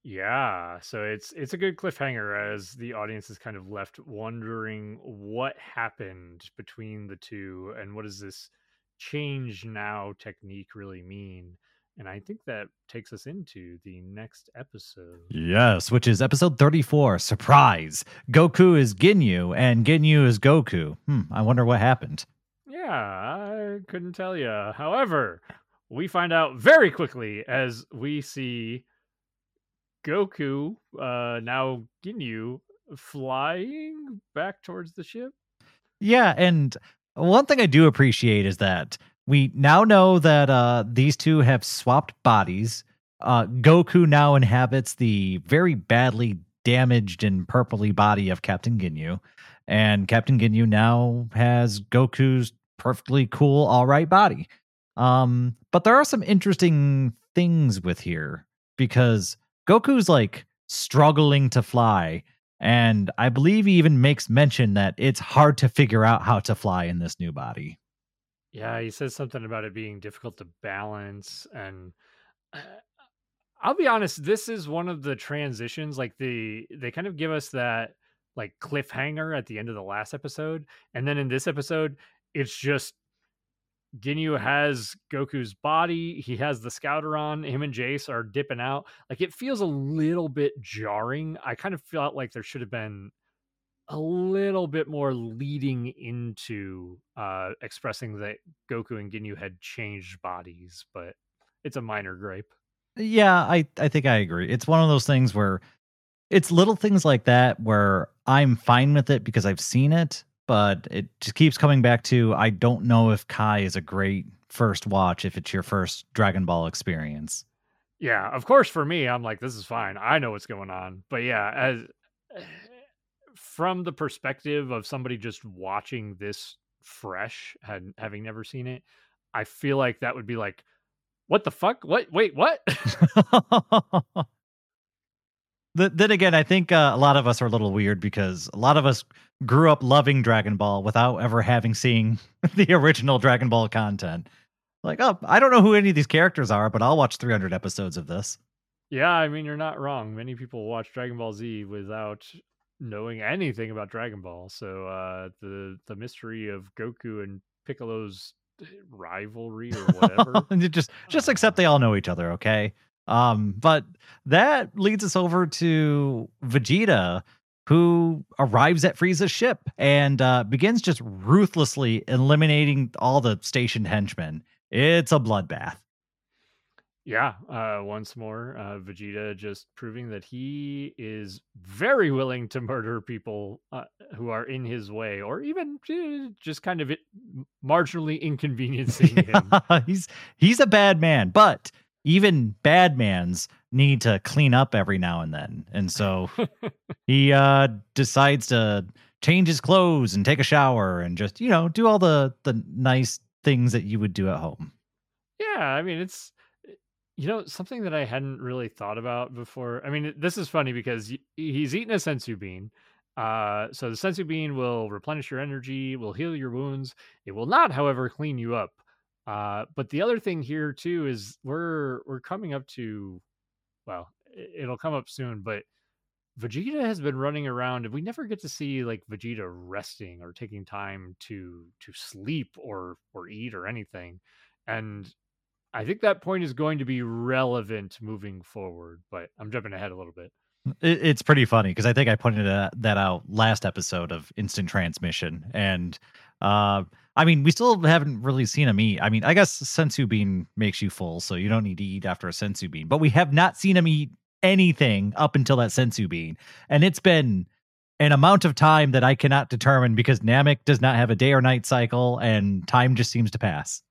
Yeah, so it's it's a good cliffhanger as the audience is kind of left wondering what happened between the two and what does this change now technique really mean? And I think that takes us into the next episode. Yes, which is episode 34 Surprise! Goku is Ginyu and Ginyu is Goku. Hmm, I wonder what happened. Yeah, I couldn't tell you. However, we find out very quickly as we see Goku, uh, now Ginyu, flying back towards the ship. Yeah, and one thing I do appreciate is that we now know that uh, these two have swapped bodies. Uh, Goku now inhabits the very badly damaged and purpley body of Captain Ginyu, and Captain Ginyu now has Goku's perfectly cool, all right body. Um, but there are some interesting things with here because Goku's like struggling to fly, and I believe he even makes mention that it's hard to figure out how to fly in this new body. Yeah, he says something about it being difficult to balance and uh, I'll be honest, this is one of the transitions like the they kind of give us that like cliffhanger at the end of the last episode and then in this episode it's just Ginyu has Goku's body. He has the scouter on. Him and Jeice are dipping out. Like it feels a little bit jarring. I kind of felt like there should have been a little bit more leading into uh, expressing that Goku and Ginyu had changed bodies, but it's a minor gripe. Yeah, I I think I agree. It's one of those things where it's little things like that where I'm fine with it because I've seen it, but it just keeps coming back to I don't know if Kai is a great first watch if it's your first Dragon Ball experience. Yeah, of course for me, I'm like, this is fine. I know what's going on. But yeah, as from the perspective of somebody just watching this fresh and having never seen it, I feel like that would be like, what the fuck? What? Wait, what? then again, I think uh, a lot of us are a little weird because a lot of us grew up loving Dragon Ball without ever having seen the original Dragon Ball content. Like, oh, I don't know who any of these characters are, but I'll watch 300 episodes of this. Yeah, I mean, you're not wrong. Many people watch Dragon Ball Z without knowing anything about Dragon Ball. So uh, the the mystery of Goku and Piccolo's rivalry or whatever. just just accept they all know each other, okay? Um, but that leads us over to Vegeta, who arrives at Frieza's ship and uh, begins just ruthlessly eliminating all the station henchmen. It's a bloodbath. Yeah, uh, once more, uh, Vegeta just proving that he is very willing to murder people uh, who are in his way, or even uh, just kind of marginally inconveniencing him. he's he's a bad man, but even bad mans need to clean up every now and then, and so he uh, decides to change his clothes and take a shower and just you know do all the the nice things that you would do at home. Yeah, I mean it's you know, something that I hadn't really thought about before. I mean, this is funny because he's eating a senzu bean. Uh, so the senzu bean will replenish your energy, will heal your wounds. It will not, however, clean you up. Uh, but the other thing here too is we're we're coming up to, well, it'll come up soon, but Vegeta has been running around, and we never get to see like Vegeta resting or taking time to to sleep or or eat or anything. And I think that point is going to be relevant moving forward, but I'm jumping ahead a little bit. It, it's pretty funny because I think I pointed that out last episode of Instant Transmission, and uh, I mean, we still haven't really seen him eat. I mean, I guess senzu bean makes you full, so you don't need to eat after a senzu bean, but we have not seen him eat anything up until that senzu bean, and it's been an amount of time that I cannot determine because Namek does not have a day or night cycle, and time just seems to pass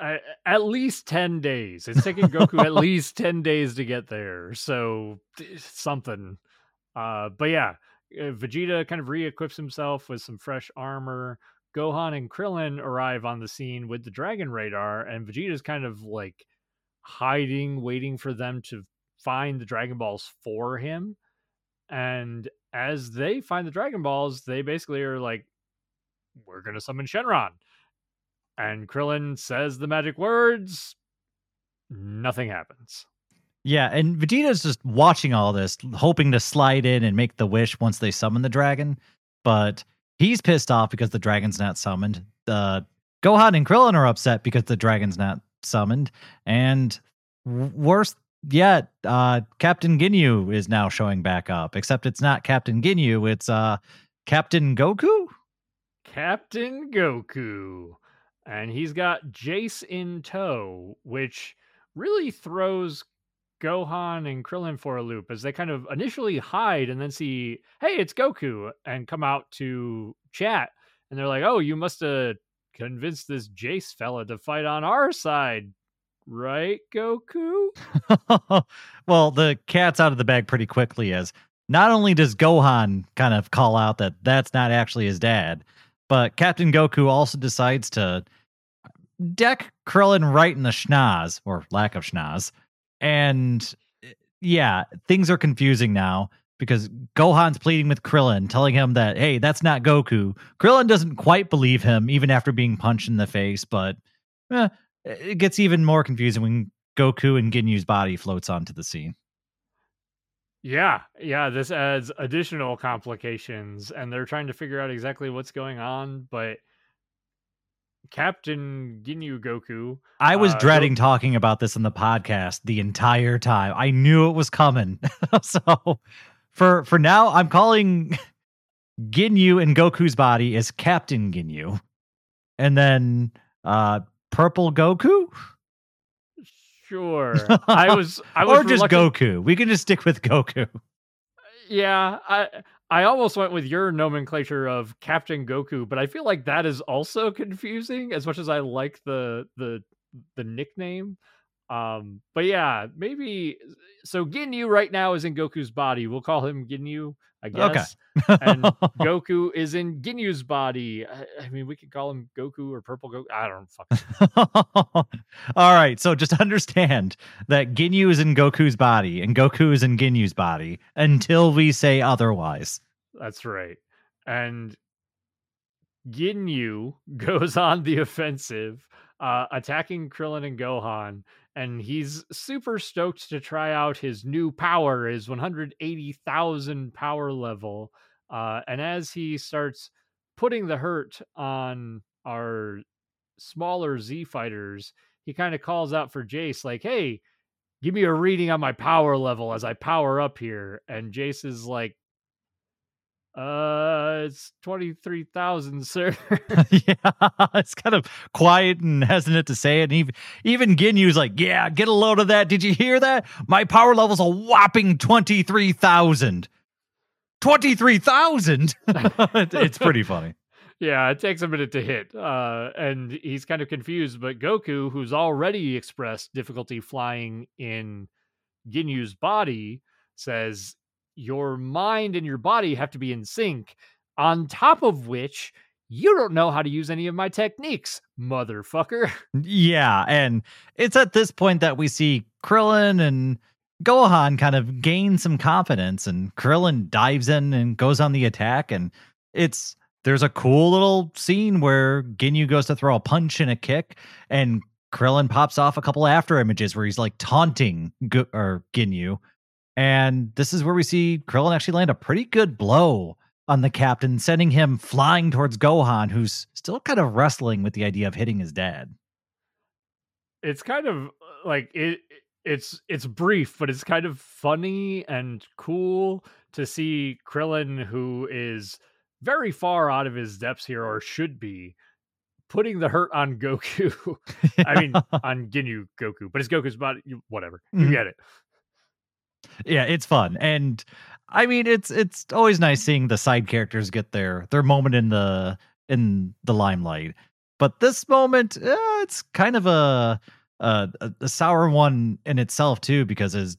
at least 10 days. It's taking Goku at least 10 days to get there. So something. Uh, but yeah, uh, Vegeta kind of re-equips himself with some fresh armor. Gohan and Krillin arrive on the scene with the Dragon Radar, and Vegeta's kind of like hiding, waiting for them to find the Dragon Balls for him. And as they find the Dragon Balls, they basically are like, "We're gonna summon Shenron." And Krillin says the magic words. Nothing happens. Yeah, and Vegeta's just watching all this, hoping to slide in and make the wish once they summon the dragon. But he's pissed off because the dragon's not summoned. Uh, Gohan and Krillin are upset because the dragon's not summoned. And worse yet, uh, Captain Ginyu is now showing back up, except it's not Captain Ginyu, it's uh, Captain Goku? Captain Goku and he's got Jeice in tow, which really throws Gohan and Krillin for a loop as they kind of initially hide and then see, hey, it's Goku, and come out to chat. And they're like, oh, you must have convinced this Jeice fella to fight on our side, right, Goku? well, the cat's out of the bag pretty quickly as not only does Gohan kind of call out that that's not actually his dad, but Captain Goku also decides to deck Krillin right in the schnoz or lack of schnoz. And eh, yeah, things are confusing now because Gohan's pleading with Krillin, telling him that, hey, that's not Goku. Krillin doesn't quite believe him, even after being punched in the face, but eh, it gets even more confusing when Goku and Ginyu's body floats onto the scene. Yeah, yeah, this adds additional complications, and they're trying to figure out exactly what's going on, but Captain Ginyu Goku. I was uh, dreading talking about this in the podcast the entire time. I knew it was coming. so for for now, I'm calling Ginyu and Goku's body as Captain Ginyu. And then uh Purple Goku? Sure. I was I was Or just reluctant- Goku. We can just stick with Goku. Yeah, I I almost went with your nomenclature of Captain Goku, but I feel like that is also confusing as much as I like the the the nickname. Um, but yeah, maybe so Ginyu right now is in Goku's body. We'll call him Ginyu, I guess. Okay. and Goku is in Ginyu's body. I, I, mean, we could call him Goku or Purple Goku. I don't fuck. All right, so just understand that Ginyu is in Goku's body and Goku is in Ginyu's body until we say otherwise. That's right. And Ginyu goes on the offensive, uh, attacking Krillin and Gohan and he's super stoked to try out his new power, his 180,000 power level. Uh, and as he starts putting the hurt on our smaller Z fighters, he kind of calls out for Jeice, like, hey, give me a reading on my power level as I power up here. And Jeice is like, uh, it's 23,000, sir. yeah, it's kind of quiet and hesitant to say it. And even, even Ginyu's like, yeah, get a load of that. Did you hear that? My power level's a whopping 23,000. 23,000? it's pretty funny. Yeah, it takes a minute to hit. Uh, and he's kind of confused, but Goku, who's already expressed difficulty flying in Ginyu's body, says your mind and your body have to be in sync. On top of which, you don't know how to use any of my techniques, motherfucker. Yeah, and it's at this point that we see Krillin and Gohan kind of gain some confidence, and Krillin dives in and goes on the attack. And it's there's a cool little scene where Ginyu goes to throw a punch and a kick, and Krillin pops off a couple after images where he's like taunting G- or Ginyu and this is where we see Krillin actually land a pretty good blow on the captain, sending him flying towards Gohan, who's still kind of wrestling with the idea of hitting his dad. It's kind of like it it's it's brief, but it's kind of funny and cool to see Krillin, who is very far out of his depths here, or should be, putting the hurt on Goku. I mean, on Ginyu Goku, but it's Goku's body. Whatever, you mm-hmm. get it yeah, it's fun. And I mean it's it's always nice seeing the side characters get their their moment in the in the limelight. But this moment, uh, it's kind of a, a a sour one in itself too, because as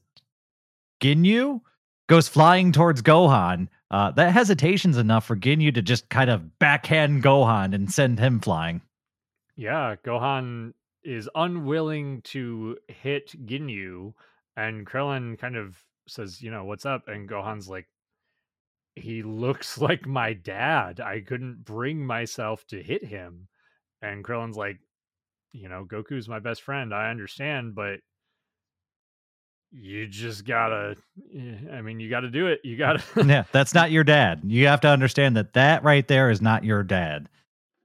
Ginyu goes flying towards Gohan, uh, that hesitation's enough for Ginyu to just kind of backhand Gohan and send him flying. Yeah, Gohan is unwilling to hit Ginyu and Krillin kind of says, you know, what's up? And Gohan's like, he looks like my dad. I couldn't bring myself to hit him. And Krillin's like, you know, Goku's my best friend. I understand, but you just gotta eh, i mean you gotta do it you gotta yeah that's not your dad you have to understand that that right there is not your dad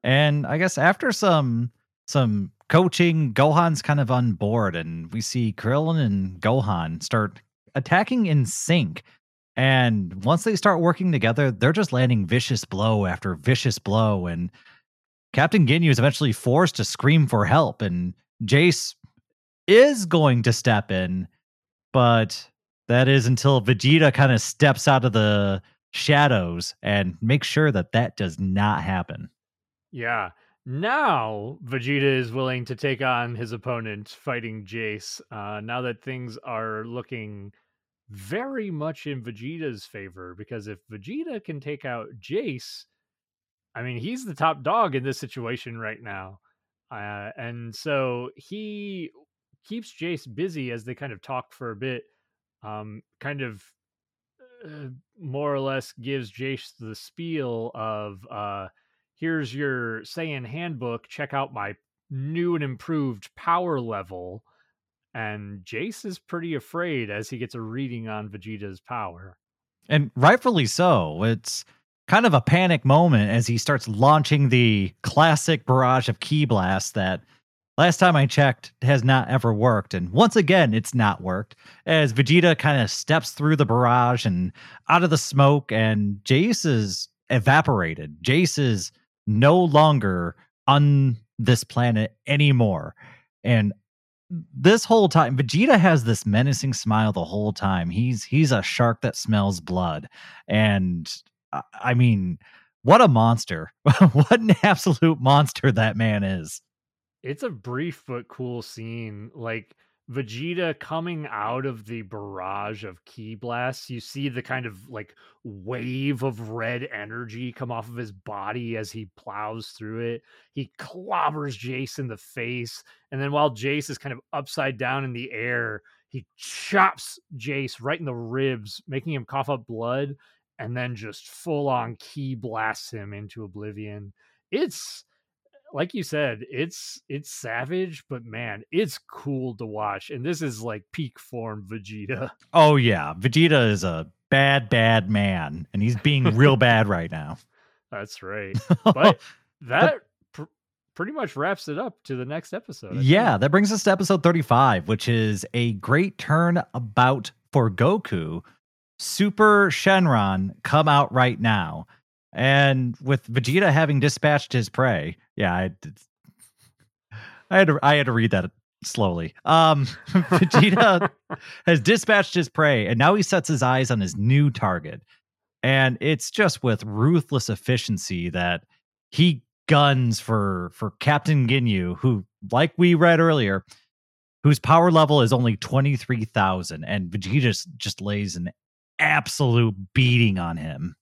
and i guess after some some coaching, Gohan's kind of on board, and we see Krillin and Gohan start attacking in sync. And once they start working together, they're just landing vicious blow after vicious blow. And Captain Ginyu is eventually forced to scream for help. And Jeice is going to step in, but that is until Vegeta kind of steps out of the shadows and makes sure that that does not happen. Yeah. Now Vegeta is willing to take on his opponent fighting Jeice. Uh, now that things are looking very much in Vegeta's favor, because if Vegeta can take out Jeice, I mean he's the top dog in this situation right now, uh, and so he keeps Jeice busy as they kind of talk for a bit. Um, kind of uh, more or less gives Jeice the spiel of uh, here's your Saiyan handbook. Check out my new and improved power level. And Jeice is pretty afraid as he gets a reading on Vegeta's power. And rightfully so. It's kind of a panic moment as he starts launching the classic barrage of ki blast that last time I checked has not ever worked. And once again, it's not worked as Vegeta kind of steps through the barrage and out of the smoke, and Jeice is evaporated. Jeice is no longer on this planet anymore. And this whole time Vegeta has this menacing smile the whole time. He's he's a shark that smells blood. And I mean, what a monster. what an absolute monster that man is. it's a brief but cool scene. Like Vegeta coming out of the barrage of ki blasts, you see the kind of like wave of red energy come off of his body as he plows through it. He clobbers Jeice in the face, and then while Jeice is kind of upside down in the air, he chops Jeice right in the ribs, making him cough up blood, and then just full on ki blasts him into oblivion. It's like you said, it's it's savage, but man, it's cool to watch. And this is like peak form Vegeta. Oh yeah, Vegeta is a bad bad man, and he's being real bad right now. That's right. But that pr- pretty much wraps it up to the next episode. I yeah, think. that brings us to episode 35, which is a great turn about for Goku. Super Shenron come out right now. And with Vegeta having dispatched his prey, yeah, I, did- I had to I had to read that slowly. Um Vegeta has dispatched his prey and now he sets his eyes on his new target. And it's just with ruthless efficiency that he guns for for Captain Ginyu, who, like we read earlier, whose power level is only 23,000 and Vegeta just, just lays an absolute beating on him.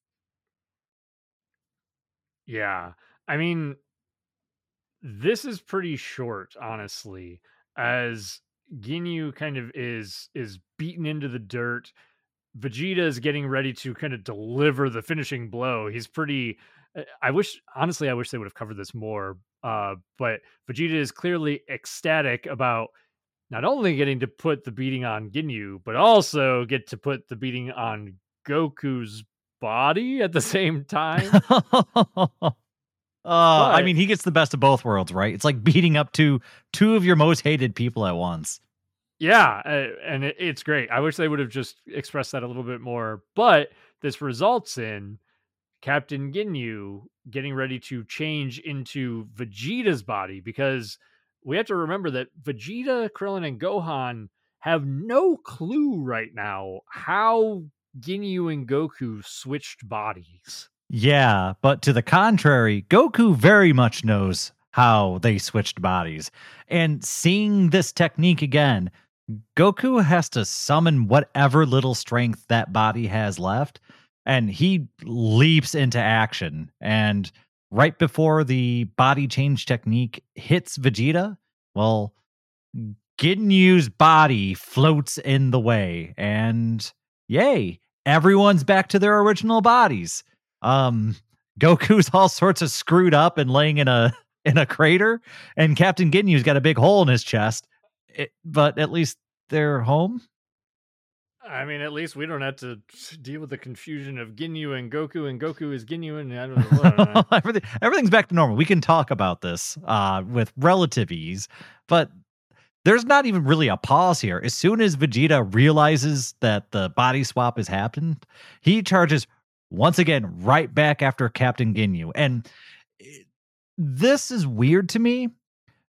Yeah. I mean, this is pretty short, honestly, as Ginyu kind of is is beaten into the dirt. Vegeta is getting ready to kind of deliver the finishing blow. He's pretty uh, I wish honestly I wish they would have covered this more. Uh but Vegeta is clearly ecstatic about not only getting to put the beating on Ginyu, but also get to put the beating on Goku's body at the same time. uh, I mean, he gets the best of both worlds, right? It's like beating up to two of your most hated people at once. Yeah, uh, and it, it's great. I wish they would have just expressed that a little bit more. But this results in Captain Ginyu getting ready to change into Vegeta's body because we have to remember that Vegeta, Krillin, and Gohan have no clue right now how Ginyu and Goku switched bodies. Yeah, but to the contrary, Goku very much knows how they switched bodies. And seeing this technique again, Goku has to summon whatever little strength that body has left, and he leaps into action. And right before the body change technique hits Vegeta, well, Ginyu's body floats in the way, and yay, everyone's back to their original bodies. Um, Goku's all sorts of screwed up and laying in a in a crater, and Captain Ginyu's got a big hole in his chest. It, but at least they're home. I mean, at least we don't have to deal with the confusion of Ginyu and Goku, and Goku is Ginyu, and I don't know. I don't know. Everything, everything's back to normal. We can talk about this uh, with relative ease, but there's not even really a pause here. As soon as Vegeta realizes that the body swap has happened, he charges once again right back after Captain Ginyu. And eh, this is weird to me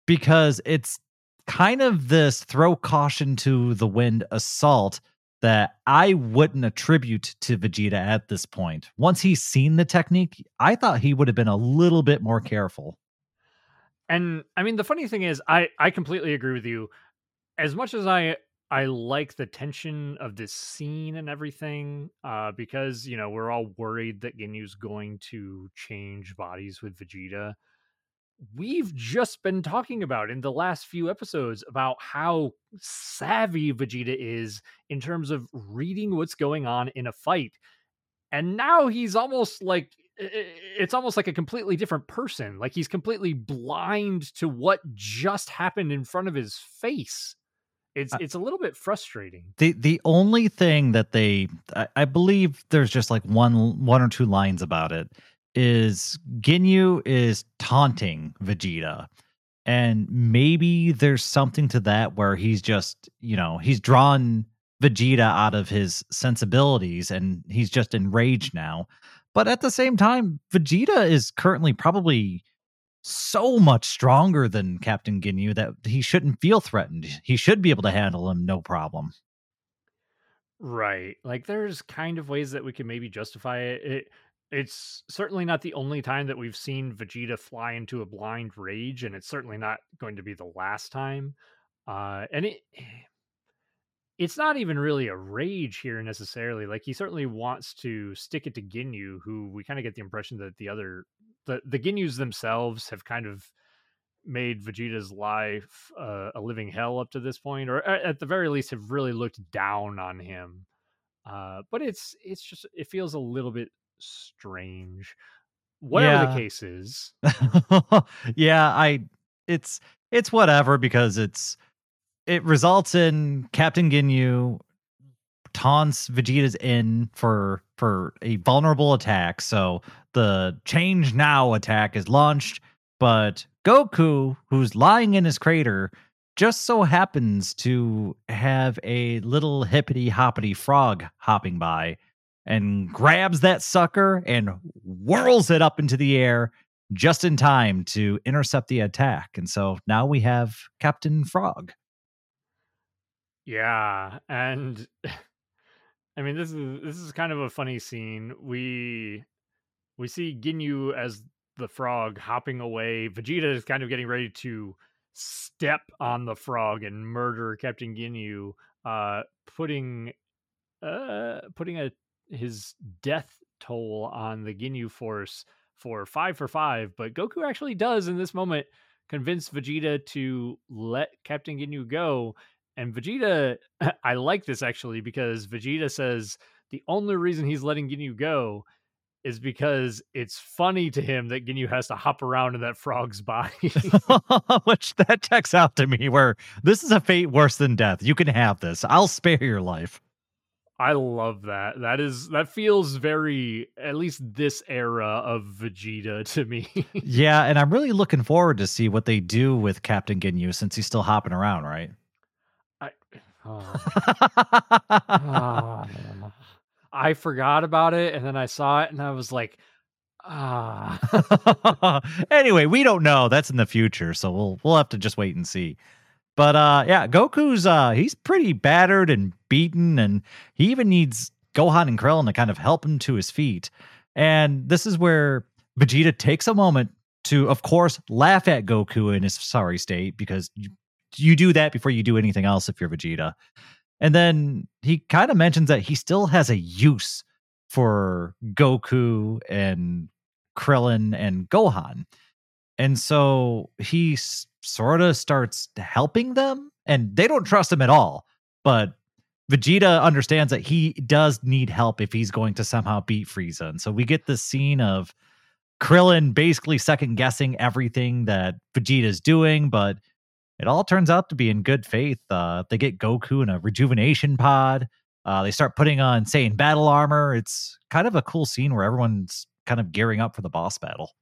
because it's kind of this throw caution to the wind assault that I wouldn't attribute to Vegeta at this point. Once he's seen the technique, I thought he would have been a little bit more careful. And I mean, the funny thing is, I I completely agree with you. As much as I I like the tension of this scene and everything, uh, because you know we're all worried that Ginyu's going to change bodies with Vegeta. We've just been talking about in the last few episodes about how savvy Vegeta is in terms of reading what's going on in a fight. And now he's almost like it's almost like a completely different person. Like he's completely blind to what just happened in front of his face. It's Uh, it's a little bit frustrating. The the only thing that they I, I believe there's just like one one or two lines about it is Ginyu is taunting Vegeta. And maybe there's something to that where he's just, you know, he's drawn Vegeta out of his sensibilities and he's just enraged now. But at the same time, Vegeta is currently probably so much stronger than Captain Ginyu that he shouldn't feel threatened. He should be able to handle him no problem. Right. Like there's kind of ways that we can maybe justify it. it it's certainly not the only time that we've seen Vegeta fly into a blind rage, and it's certainly not going to be the last time. Uh, and it it's not even really a rage here necessarily. Like he certainly wants to stick it to Ginyu, who we kind of get the impression that the other the the Ginyus themselves have kind of made Vegeta's life uh, a living hell up to this point, or at the very least have really looked down on him. Uh, but it's it's just it feels a little bit strange. Whatever yeah. the case is. yeah, I it's it's whatever because it's it results in Captain Ginyu taunts Vegeta's in for for a vulnerable attack. So the change now attack is launched, but Goku, who's lying in his crater, just so happens to have a little hippity hoppity frog hopping by and grabs that sucker and whirls it up into the air just in time to intercept the attack. And so now we have Captain Frog. Yeah, and I mean this is this is kind of a funny scene. We we see Ginyu as the frog hopping away. Vegeta is kind of getting ready to step on the frog and murder Captain Ginyu, uh, putting uh, putting a his death toll on the Ginyu Force for five for five. But Goku actually does in this moment convince Vegeta to let Captain Ginyu go. And Vegeta, I like this actually because Vegeta says the only reason he's letting Ginyu go is because it's funny to him that Ginyu has to hop around in that frog's body. Which that checks out to me where this is a fate worse than death. You can have this. I'll spare your life. I love that. That is that feels very at least this era of Vegeta to me. yeah, and I'm really looking forward to see what they do with Captain Ginyu since he's still hopping around, right? I oh. oh. I forgot about it and then I saw it and I was like, ah. anyway, we don't know. That's in the future, so we'll we'll have to just wait and see. But uh yeah, Goku's uh he's pretty battered and beaten and he even needs Gohan and Krillin to kind of help him to his feet. And this is where Vegeta takes a moment to of course laugh at Goku in his sorry state because you, do that before you do anything else if you're Vegeta. And then he kind of mentions that he still has a use for Goku and Krillin and Gohan. And so he s- sort of starts helping them, and they don't trust him at all. But Vegeta understands that he does need help if he's going to somehow beat Frieza. And so we get this scene of Krillin basically second guessing everything that Vegeta's doing, but it all turns out to be in good faith. Uh, they get Goku in a rejuvenation pod. Uh, they start putting on Saiyan battle armor. It's kind of a cool scene where everyone's kind of gearing up for the boss battle.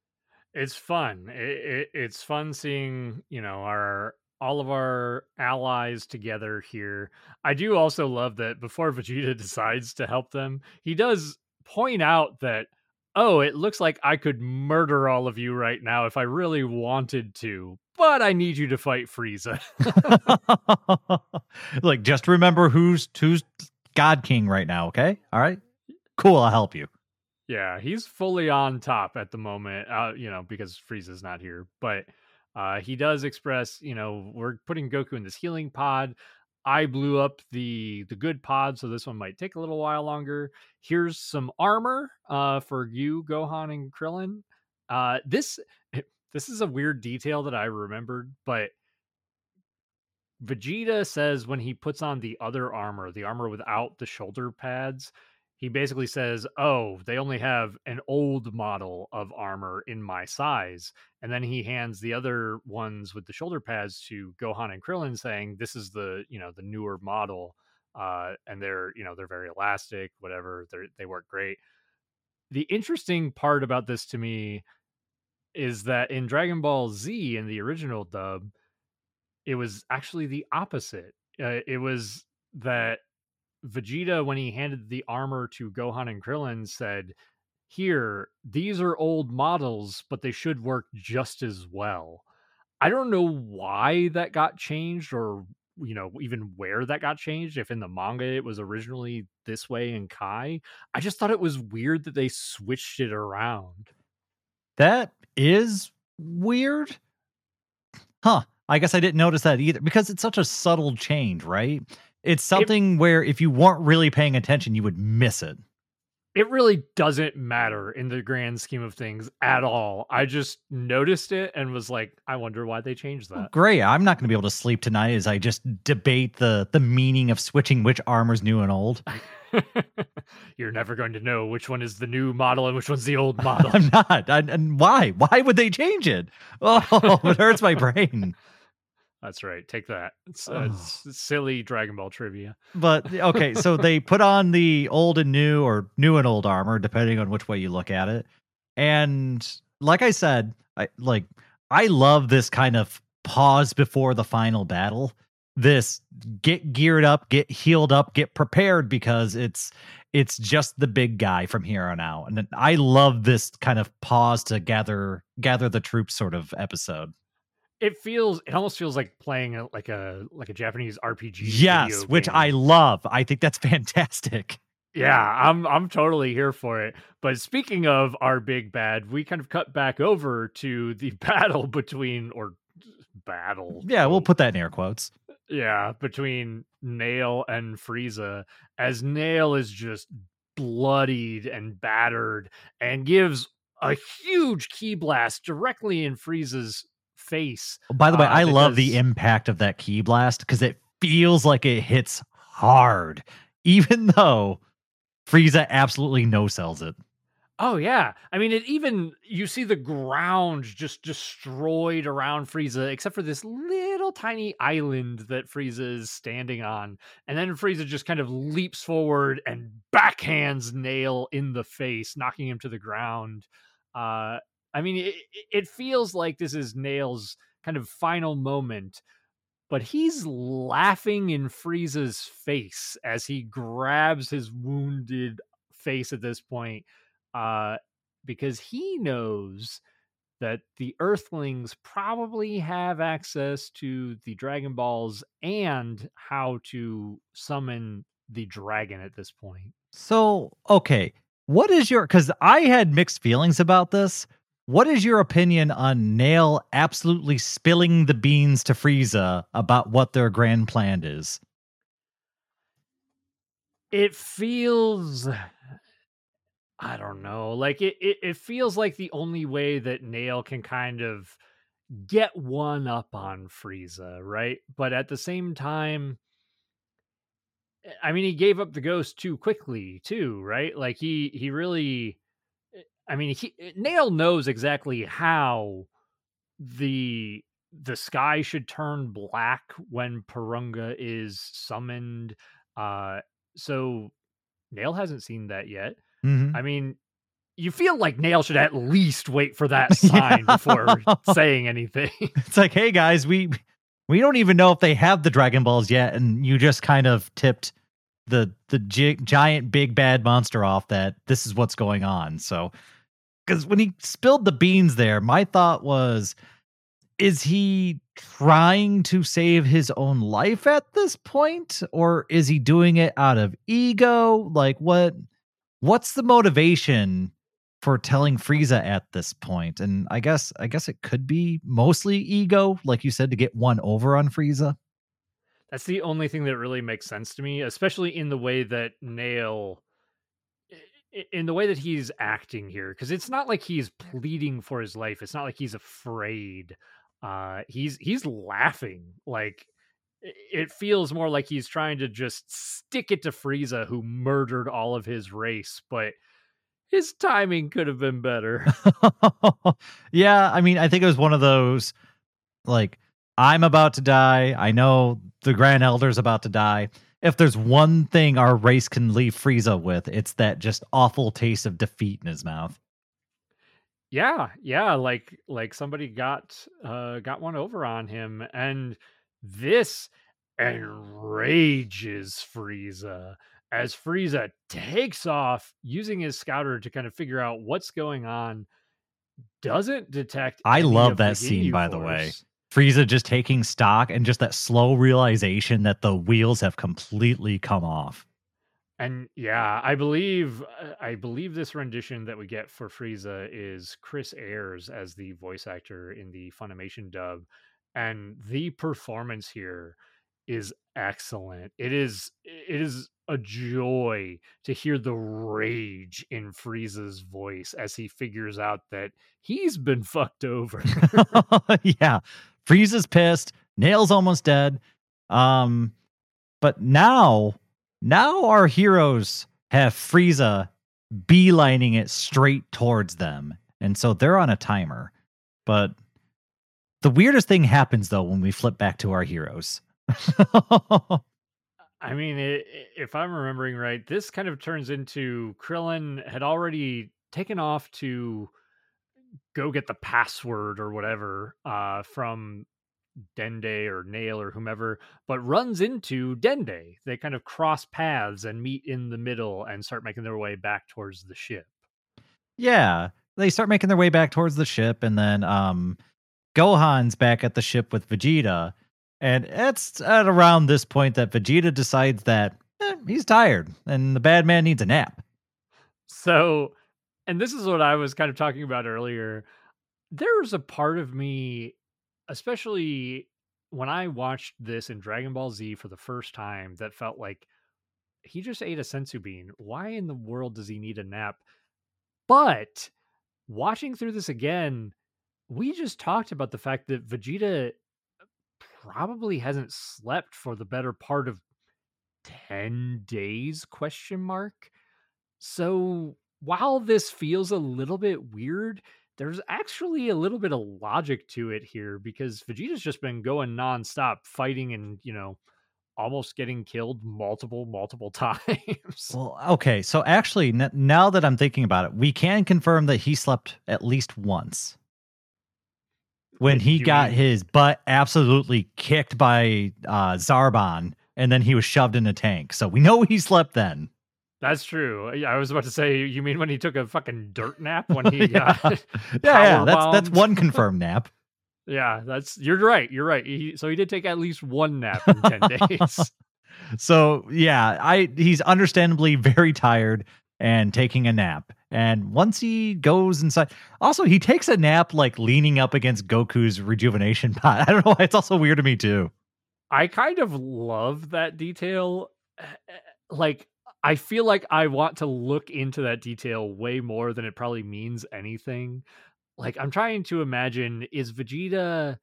It's fun. It, it, it's fun seeing you know our all of our allies together here. I do also love that before Vegeta decides to help them, he does point out that oh, it looks like I could murder all of you right now if I really wanted to, but I need you to fight Frieza. like, just remember who's who's God King right now, okay? All right, cool. I'll help you. Yeah, he's fully on top at the moment, uh, you know, because Frieza's not here. But uh, he does express, you know, we're putting Goku in this healing pod. I blew up the the good pod, so this one might take a little while longer. Here's some armor uh, for you, Gohan and Krillin. Uh, this this is a weird detail that I remembered, but Vegeta says when he puts on the other armor, the armor without the shoulder pads, he basically says, "Oh, they only have an old model of armor in my size." And then he hands the other ones with the shoulder pads to Gohan and Krillin saying, "This is the, you know, the newer model." Uh, and they're, you know, they're very elastic, whatever. They they work great. The interesting part about this to me is that in Dragon Ball Z in the original dub, it was actually the opposite. Uh, it was that Vegeta, when he handed the armor to Gohan and Krillin, said, Here, these are old models, but they should work just as well. I don't know why that got changed or you know even where that got changed. If in the manga it was originally this way in Kai, I just thought it was weird that they switched it around. That is weird. Huh. I guess I didn't notice that either because it's such a subtle change, right? It's something it, where if you weren't really paying attention, you would miss it. It really doesn't matter in the grand scheme of things at all. I just noticed it and was like, I wonder why they changed oh, that. great. I'm not going to be able to sleep tonight as I just debate the the meaning of switching which armor's new and old. You're never going to know which one is the new model and which one's the old model. I'm not. I, and why? Why would they change it? Oh, it hurts my brain. That's right. Take that. It's, uh, it's silly Dragon Ball trivia. But okay, so they put on the old and new, or new and old armor, depending on which way you look at it. And like I said, I like I love this kind of pause before the final battle. This get geared up, get healed up, get prepared because it's it's just the big guy from here on out. And I love this kind of pause to gather gather the troops sort of episode it feels it almost feels like playing a, like a like a Japanese RPG. Yes, which I love. I think that's fantastic. Yeah, I'm I'm totally here for it. But speaking of our big bad, we kind of cut back over to the battle between or battle. Yeah, we'll oh. put that in air quotes. Yeah, between Nail and Frieza as Nail is just bloodied and battered and gives a huge ki blast directly in Frieza's face. By the way, uh, I love the impact of that ki blast because it feels like it hits hard, even though Frieza absolutely no sells it. Oh yeah, I mean, it even you see the ground just destroyed around Frieza, except for this little tiny island that Frieza is standing on, and then Frieza just kind of leaps forward and backhands Nail in the face, knocking him to the ground. Uh, I mean, it, it feels like this is Nail's kind of final moment, but he's laughing in Frieza's face as he grabs his wounded face at this point, uh, because he knows that the Earthlings probably have access to the Dragon Balls and how to summon the dragon at this point. So, okay, what is your because I had mixed feelings about this what is your opinion on Nail absolutely spilling the beans to Frieza about what their grand plan is? It feels I don't know. Like it, it, it feels like the only way that Nail can kind of get one up on Frieza, right? But at the same time, eh, I mean, he gave up the ghost too quickly, too, right? Like he he really I mean, he, eh, Nail knows exactly how the the sky should turn black when Porunga is summoned. Uh, so Nail hasn't seen that yet. Mm-hmm. I mean, you feel like Nail should at least wait for that sign yeah. before saying anything. It's like, hey guys, we we don't even know if they have the Dragon Balls yet, and you just kind of tipped the the gi- giant big bad monster off that this is what's going on. So because when he spilled the beans there, my thought was, is he trying to save his own life at this point, or is he doing it out of ego? Like what? What's the motivation for telling Frieza at this point? And I guess I guess it could be mostly ego, like you said, to get one over on Frieza. That's the only thing that really makes sense to me, especially in the way that Nail in the way that he's acting here because it's not like he's pleading for his life it's not like he's afraid uh he's he's laughing like it feels more like he's trying to just stick it to Frieza who murdered all of his race but his timing could have been better. Yeah i mean i think it was one of those like i'm about to die i know the grand elder's about to die if there's one thing our race can leave Frieza with, it's that just awful taste of defeat in his mouth. Yeah, yeah, like like somebody got uh got one over on him and this enrages Frieza as Frieza takes off using his scouter to kind of figure out what's going on. Doesn't detect. I love that scene, by the way. Frieza just taking stock and just that slow realization that the wheels have completely come off. And yeah, I believe uh, I believe this rendition that we get for Frieza is Chris Ayres as the voice actor in the Funimation dub, and the performance here is excellent. It is it is a joy to hear the rage in Frieza's voice as he figures out that he's been fucked over. yeah. Frieza's pissed, Nail's almost dead. Um but now now our heroes have Frieza beelining it straight towards them. And so they're on a timer. But the weirdest thing happens though when we flip back to our heroes. I mean, it, if I'm remembering right, this kind of turns into Krillin had already taken off to go get the password or whatever uh, from Dende or Nail or whomever, but runs into Dende. They kind of cross paths and meet in the middle and start making their way back towards the ship. Yeah, they start making their way back towards the ship, and then um, Gohan's back at the ship with Vegeta and it's at around this point that Vegeta decides that eh, he's tired and the bad man needs a nap. So, and this is what I was kind of talking about earlier. There's a part of me, especially when I watched this in Dragon Ball Z for the first time, that felt like he just ate a senzu bean. Why in the world does he need a nap? But watching through this again, we just talked about the fact that Vegeta probably hasn't slept for the better part of 10 days question mark so while this feels a little bit weird there's actually a little bit of logic to it here because vegeta's just been going nonstop fighting and you know almost getting killed multiple multiple times well okay so actually n- now that i'm thinking about it we can confirm that he slept at least once when he got mean? his butt absolutely kicked by uh, Zarbon, and then he was shoved in a tank. So we know he slept then. That's true. I was about to say, you mean when he took a fucking dirt nap when he yeah. got yeah, yeah, that's that's one confirmed nap. yeah, that's you're right. You're right. He, so he did take at least one nap in ten days. so yeah, I he's understandably very tired and taking a nap. And once he goes inside, also he takes a nap like leaning up against Goku's rejuvenation pot. I don't know why it's also weird to me too. I kind of love that detail. Eh, eh, like I feel like I want to look into that detail way more than it probably means anything. Like I'm trying to imagine is Vegeta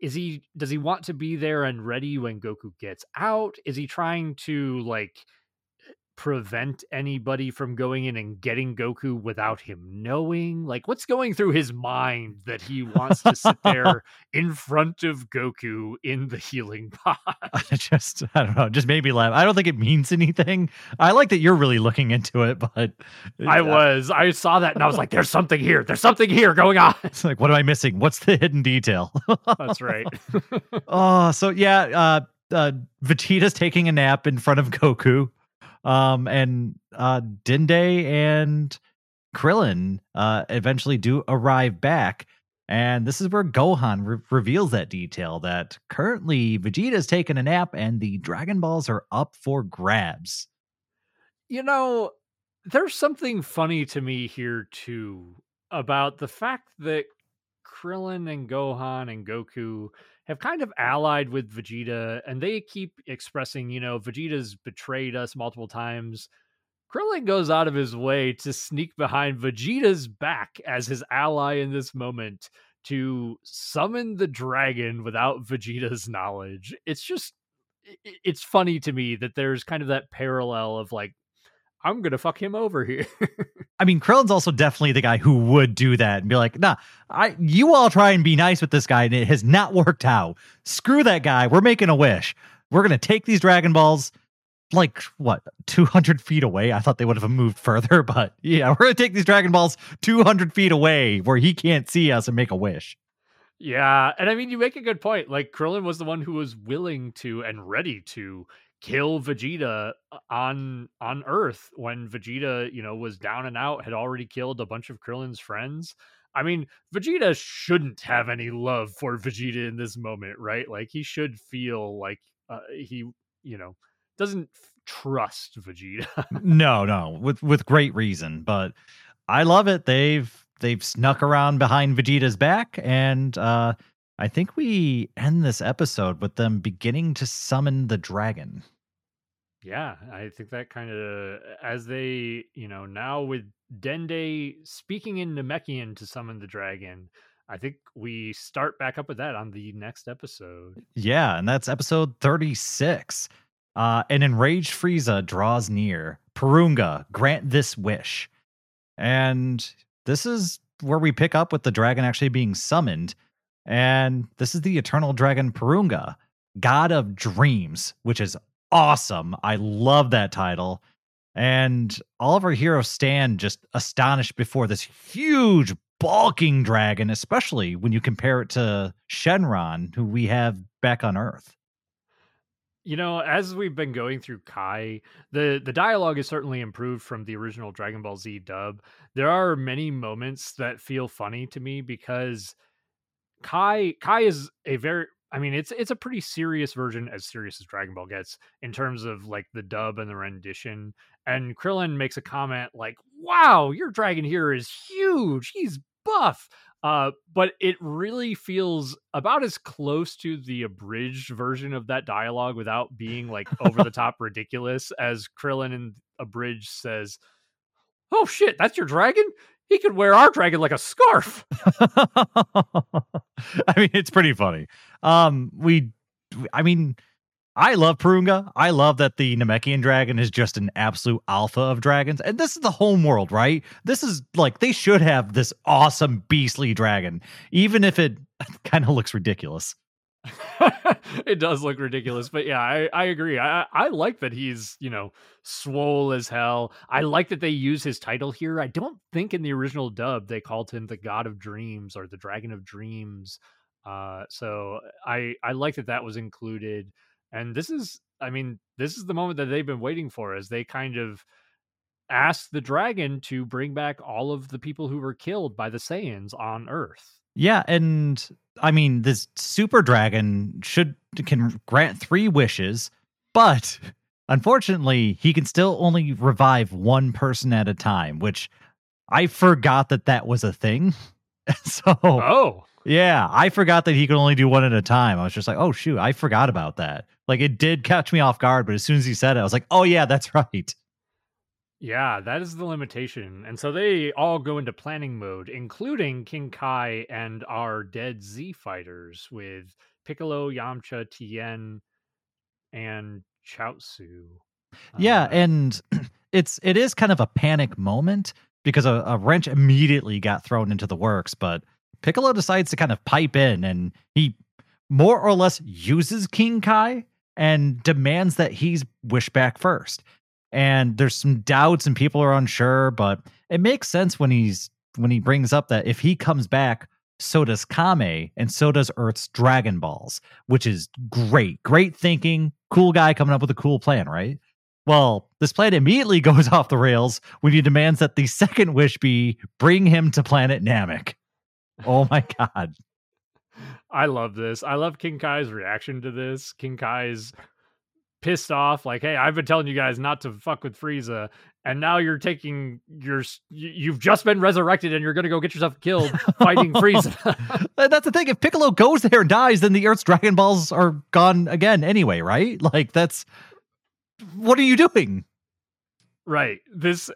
is he does he want to be there and ready when Goku gets out? Is he trying to like prevent anybody from going in and getting Goku without him knowing? Like, what's going through his mind that he wants to sit there in front of Goku in the healing pod? just, I don't know, just made me laugh. I don't think it means anything. I like that you're really looking into it, but I uh, was. I saw that and I was like, there's something here. There's something here going on. It's like, what am I missing? What's the hidden detail? That's right. oh, so yeah, uh, uh, Vegeta's taking a nap in front of Goku. Um, and uh, Dende and Krillin uh, eventually do arrive back. And this is where Gohan re- reveals that detail that currently Vegeta's taking a nap and the Dragon Balls are up for grabs. You know, there's something funny to me here too about the fact that Krillin and Gohan and Goku have kind of allied with Vegeta, and they keep expressing, you know, Vegeta's betrayed us multiple times. Krillin goes out of his way to sneak behind Vegeta's back as his ally in this moment to summon the dragon without Vegeta's knowledge. It's just, it's funny to me that there's kind of that parallel of like I'm gonna fuck him over here. I mean, Krillin's also definitely the guy who would do that and be like, nah, I you all try and be nice with this guy, and it has not worked out. Screw that guy. We're making a wish. We're gonna take these Dragon Balls like what 200 feet away i thought they would have moved further but yeah we're gonna take these dragon balls 200 feet away where he can't see us and make a wish yeah and i mean you make a good point like krillin was the one who was willing to and ready to kill Vegeta uh, on on Earth when Vegeta, you know, was down and out, had already killed a bunch of Krillin's friends. I mean, Vegeta shouldn't have any love for Vegeta in this moment, right? Like he should feel like uh, he, you know, doesn't trust Vegeta. no, no, with with great reason, but I love it. They've they've snuck around behind Vegeta's back and uh I think we end this episode with them beginning to summon the dragon. Yeah, I think that kind of as they, you know, now with Dende speaking in Namekian to summon the dragon, I think we start back up with that on the next episode. Yeah, and that's episode 36. Uh, an enraged Frieza draws near. Porunga, grant this wish. And this is where we pick up with the dragon actually being summoned. And this is the eternal dragon Porunga, god of dreams, which is awesome. I love that title. And all of our heroes stand just astonished before this huge, bulking dragon, especially when you compare it to Shenron, who we have back on Earth. You know, as we've been going through Kai, the the dialogue is certainly improved from the original Dragon Ball Z dub. There are many moments that feel funny to me because Kai Kai is a very I mean, it's it's a pretty serious version, as serious as Dragon Ball gets in terms of like the dub and the rendition. And Krillin makes a comment like, "Wow, your dragon here is huge. He's buff." Uh, but it really feels about as close to the abridged version of that dialogue without being like over the top ridiculous as Krillin in abridged says, "Oh shit, that's your dragon? He could wear our dragon like a scarf." I mean, it's pretty funny. Um, we, I mean, I love Porunga. I love that the Namekian dragon is just an absolute alpha of dragons. And this is the home world, right? This is like they should have this awesome beastly dragon, even if it kind of looks ridiculous. it does look ridiculous, but yeah, I, I agree. I I like that he's, you know, swole as hell. I like that they use his title here. I don't think in the original dub they called him the God of Dreams or the Dragon of Dreams. Uh, so I I like that that was included. And this is, I mean, this is the moment that they've been waiting for as they kind of ask the dragon to bring back all of the people who were killed by the Saiyans on Earth. Yeah, and I mean, this super dragon should can grant three wishes, but unfortunately, he can still only revive one person at a time, which I forgot that that was a thing. so, oh, yeah, I forgot that he could only do one at a time. I was just like, oh shoot, I forgot about that. Like it did catch me off guard, but as soon as he said it, I was like, oh yeah, that's right. Yeah, that is the limitation. And so they all go into planning mode, including King Kai and our dead Z fighters with Piccolo, Yamcha, Tien, and Chaozu. Yeah, uh, and it's it is kind of a panic moment because a, a wrench immediately got thrown into the works, but Piccolo decides to kind of pipe in and he more or less uses King Kai and demands that he's wish back first. And there's some doubts and people are unsure, but it makes sense when he's when he brings up that if he comes back, so does Kami and so does Earth's Dragon Balls, which is great. Great thinking, cool guy coming up with a cool plan, right? Well, this plan immediately goes off the rails when he demands that the second wish be bring him to planet Namek. Oh my god. I love this. I love King Kai's reaction to this. King Kai's pissed off, like, "Hey, I've been telling you guys not to fuck with Frieza, and now you're taking your you've just been resurrected, and you're gonna go get yourself killed fighting Frieza." that's the thing. If Piccolo goes there and dies, then the Earth's Dragon Balls are gone again anyway, right? Like, that's what are you doing? Right. This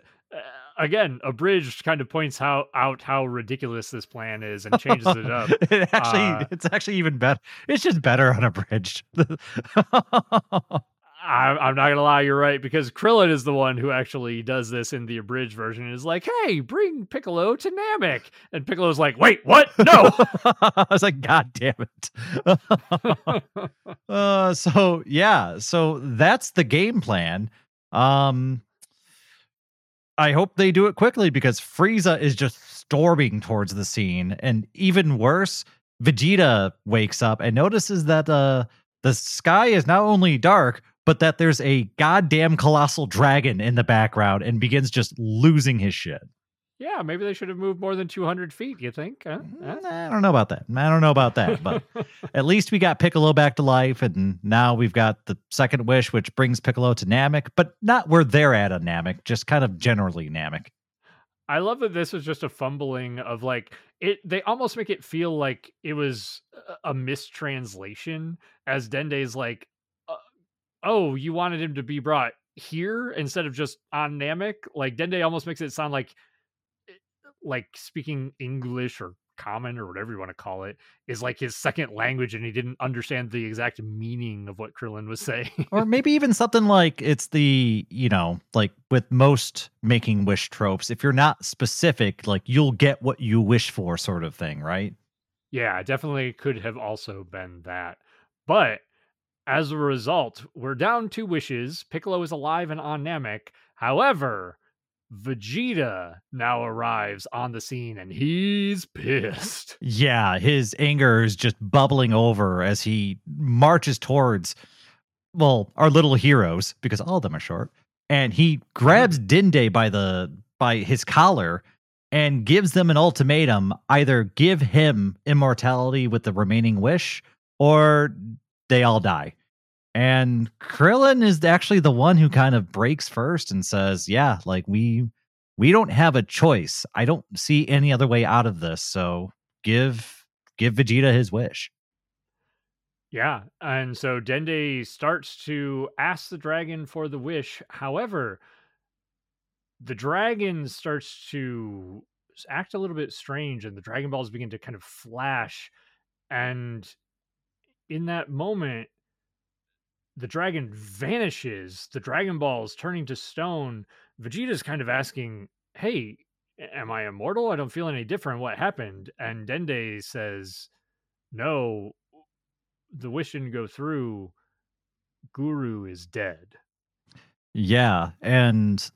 again, abridged kind of points how out how ridiculous this plan is and changes it up. it actually, uh, it's actually even better. It's just better on unabridged. I, I'm not gonna lie, you're right because Krillin is the one who actually does this in the abridged version. And is like, "Hey, bring Piccolo to Namek," and Piccolo's like, "Wait, what? No!" I was like, "God damn it!" uh, so yeah, so that's the game plan. Um, I hope they do it quickly because Frieza is just storming towards the scene. And even worse, Vegeta wakes up and notices that uh, the sky is not only dark, but that there's a goddamn colossal dragon in the background and begins just losing his shit. Yeah, maybe they should have moved more than 200 feet, you think? Huh? Mm, I don't know about that. I don't know about that, but at least we got Piccolo back to life, and now we've got the second wish, which brings Piccolo to Namek, but not where they're at on Namek, just kind of generally Namek. I love that this was just a fumbling of like it they almost make it feel like it was a mistranslation as Dende's like oh you wanted him to be brought here instead of just on Namek like Dende almost makes it sound like eh, like speaking English or common or whatever you want to call it is like his second language and he didn't understand the exact meaning of what Krillin was saying. or maybe even something like it's the, you know, like with most making wish tropes, if you're not specific, like you'll get what you wish for sort of thing, right? Yeah, definitely could have also been that. But as a result, we're down two wishes. Piccolo is alive and on Namek. However, Vegeta now arrives on the scene and he's pissed. Yeah, his anger is just bubbling over as he marches towards, well, our little heroes, because all of them are short. And he grabs mm-hmm. Dende by the by his collar and gives them an ultimatum either give him immortality with the remaining wish or they all die. And Krillin is actually the one who kind of breaks first and says, "Yeah, like we we don't have a choice. I don't see any other way out of this. So give give Vegeta his wish." Yeah, and so Dende starts to ask the dragon for the wish. However, the dragon starts to act a little bit strange and the Dragon Balls begin to kind of flash and in that moment the dragon vanishes, the Dragon Balls turning to stone. Vegeta's kind of asking, Hey, am I immortal? I don't feel any different. What happened? And Dende says, No, the wish didn't go through. Guru is dead. Yeah. And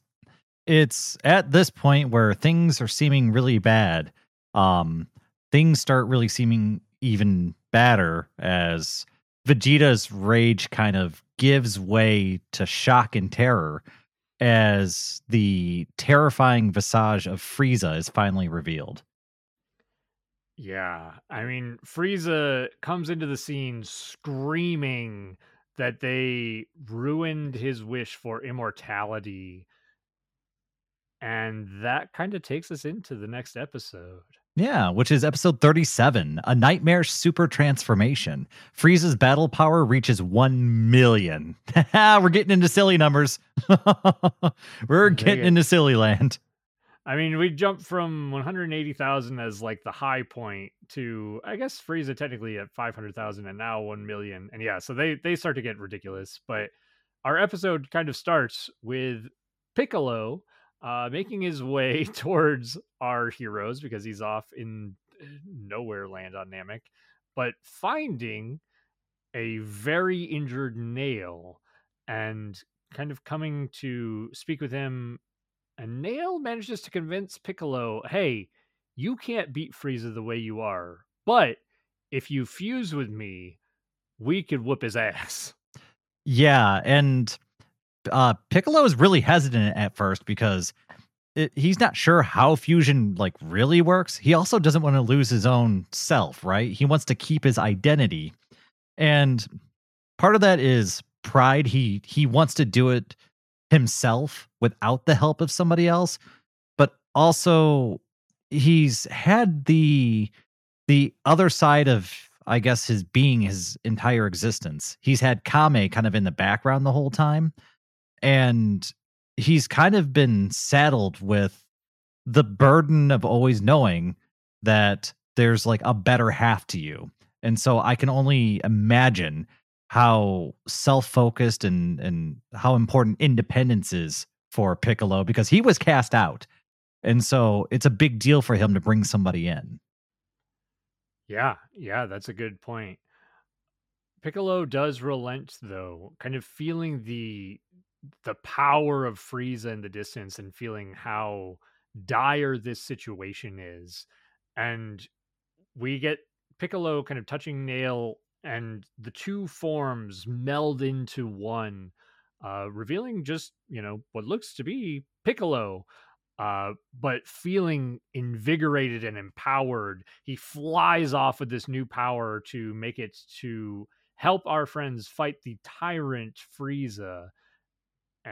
it's at this point where things are seeming really bad. Um, things start really seeming even badder as Vegeta's rage kind of gives way to shock and terror as the terrifying visage of Frieza is finally revealed. Yeah, I mean, Frieza comes into the scene screaming that they ruined his wish for immortality. And that kind of takes us into the next episode. Yeah, which is episode 37, A Nightmare Super Transformation. Frieza's battle power reaches 1 million. We're getting into silly numbers. We're getting into silly land. I mean, we jumped from 180,000 as like the high point to I guess Frieza technically at 500,000 and now 1 million. And yeah, so they they start to get ridiculous, but our episode kind of starts with Piccolo uh, making his way towards our heroes because he's off in eh, nowhere land on Namek, but finding a very injured Nail and kind of coming to speak with him. And Nail manages to convince Piccolo, hey, you can't beat Frieza the way you are, but if you fuse with me, we could whoop his ass. Yeah, and uh, Piccolo is really hesitant at first because it, he's not sure how fusion like really works. He also doesn't want to lose his own self, right? He wants to keep his identity. And part of that is pride. He he wants to do it himself without the help of somebody else, but also he's had the the other side of I guess his being his entire existence. He's had Kami kind of in the background the whole time and he's kind of been saddled with the burden of always knowing that there's like a better half to you. And so I can only imagine how self-focused and and how important independence is for Piccolo because he was cast out. And so it's a big deal for him to bring somebody in. Yeah, yeah, that's a good point. Piccolo does relent though, kind of feeling the the power of Frieza in the distance and feeling how dire this situation is. And we get Piccolo kind of touching Nail, and the two forms meld into one, uh, revealing just, you know, what looks to be Piccolo. Uh, but feeling invigorated and empowered, he flies off with this new power to make it to help our friends fight the tyrant Frieza.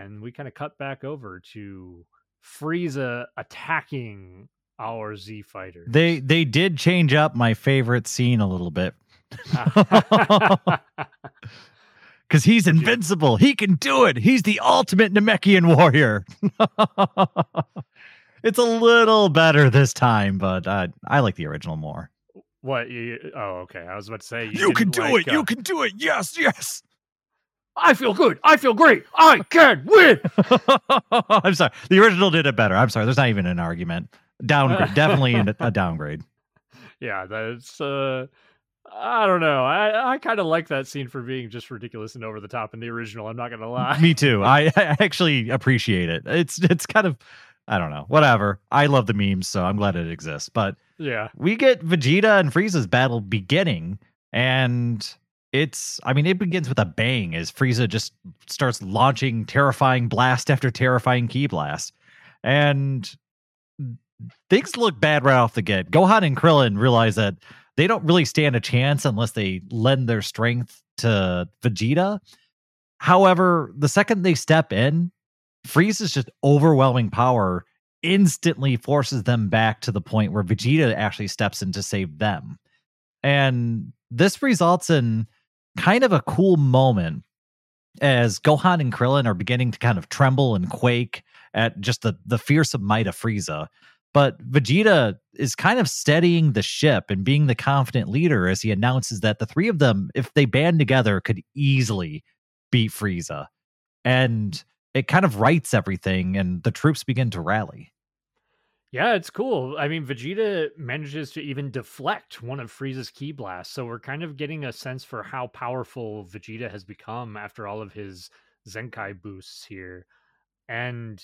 And we kind of cut back over to Frieza attacking our Z fighters. They they did change up my favorite scene a little bit. Because he's invincible. He can do it. He's the ultimate Namekian warrior. it's a little better this time, but uh, I like the original more. What? You, oh, okay. I was about to say you, you can do like, it. Uh, you can do it. Yes, yes. I feel good. I feel great. I can win. I'm sorry. The original did it better. I'm sorry. There's not even an argument. Downgrade. Definitely a downgrade. Yeah, that's uh I don't know. I, I kind of like that scene for being just ridiculous and over the top in the original. I'm not gonna lie. Me too. I, I actually appreciate it. It's it's kind of I don't know. Whatever. I love the memes, so I'm glad it exists. But yeah, we get Vegeta and Frieza's battle beginning, and it's I mean it begins with a bang as Frieza just starts launching terrifying blast after terrifying ki blast, and things look bad right off the get. Gohan and Krillin realize that they don't really stand a chance unless they lend their strength to Vegeta. However, the second they step in, Frieza's just overwhelming power instantly forces them back to the point where Vegeta actually steps in to save them. And this results in kind of a cool moment as Gohan and Krillin are beginning to kind of tremble and quake at just the the fearsome might of Frieza. But Vegeta is kind of steadying the ship and being the confident leader as he announces that the three of them, if they band together, could easily beat Frieza. And it kind of rights everything, and the troops begin to rally. Yeah, it's cool. I mean, Vegeta manages to even deflect one of Frieza's ki blasts. So we're kind of getting a sense for how powerful Vegeta has become after all of his Zenkai boosts here. And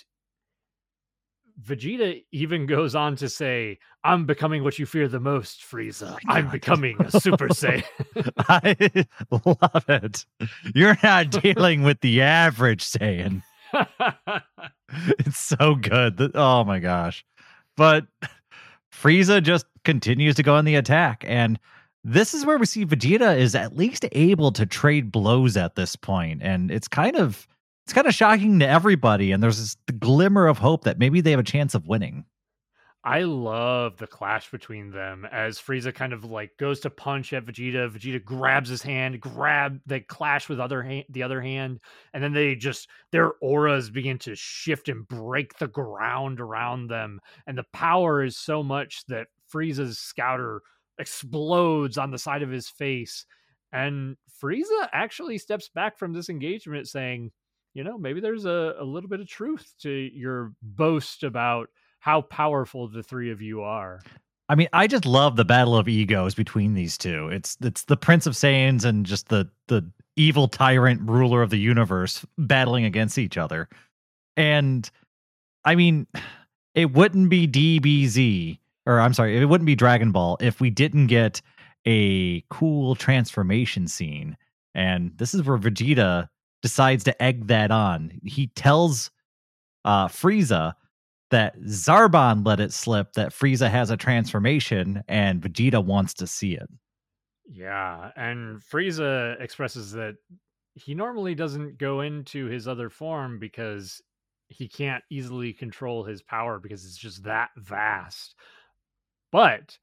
Vegeta even goes on to say, I'm becoming what you fear the most, Frieza. I'm becoming a Super Saiyan. I love it. You're not dealing with the average Saiyan. it's so good. Oh my gosh. But Frieza just continues to go on the attack. And this is where we see Vegeta is at least able to trade blows at this point. And it's kind of it's kind of shocking to everybody. And there's this glimmer of hope that maybe they have a chance of winning. I love the clash between them as Frieza kind of like goes to punch at Vegeta. Vegeta grabs his hand, grab they clash with other hand, the other hand, and then they just their auras begin to shift and break the ground around them. And the power is so much that Frieza's scouter explodes on the side of his face. And Frieza actually steps back from this engagement saying, you know, maybe there's a, a little bit of truth to your boast about how powerful the three of you are. I mean, I just love the battle of egos between these two. It's it's the Prince of Saiyans and just the the evil tyrant ruler of the universe battling against each other. And I mean, it wouldn't be DBZ or I'm sorry, it wouldn't be Dragon Ball if we didn't get a cool transformation scene. And this is where Vegeta decides to egg that on. He tells uh, Frieza that Zarbon let it slip that Frieza has a transformation and Vegeta wants to see it. Yeah, and Frieza expresses that he normally doesn't go into his other form because he can't easily control his power because it's just that vast. But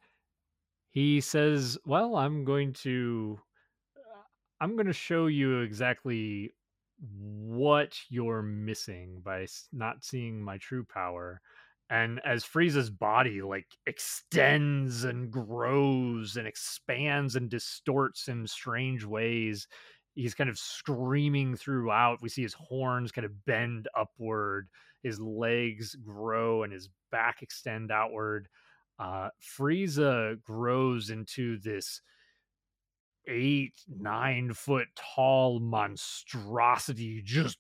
he says, "Well, I'm going to uh, I'm going to show you exactly what you're missing by not seeing my true power. And as Frieza's body like extends and grows and expands and distorts in strange ways, he's kind of screaming throughout. We see his horns kind of bend upward, his legs grow, and his back extend outward. Uh, Frieza grows into this eight, nine foot tall monstrosity just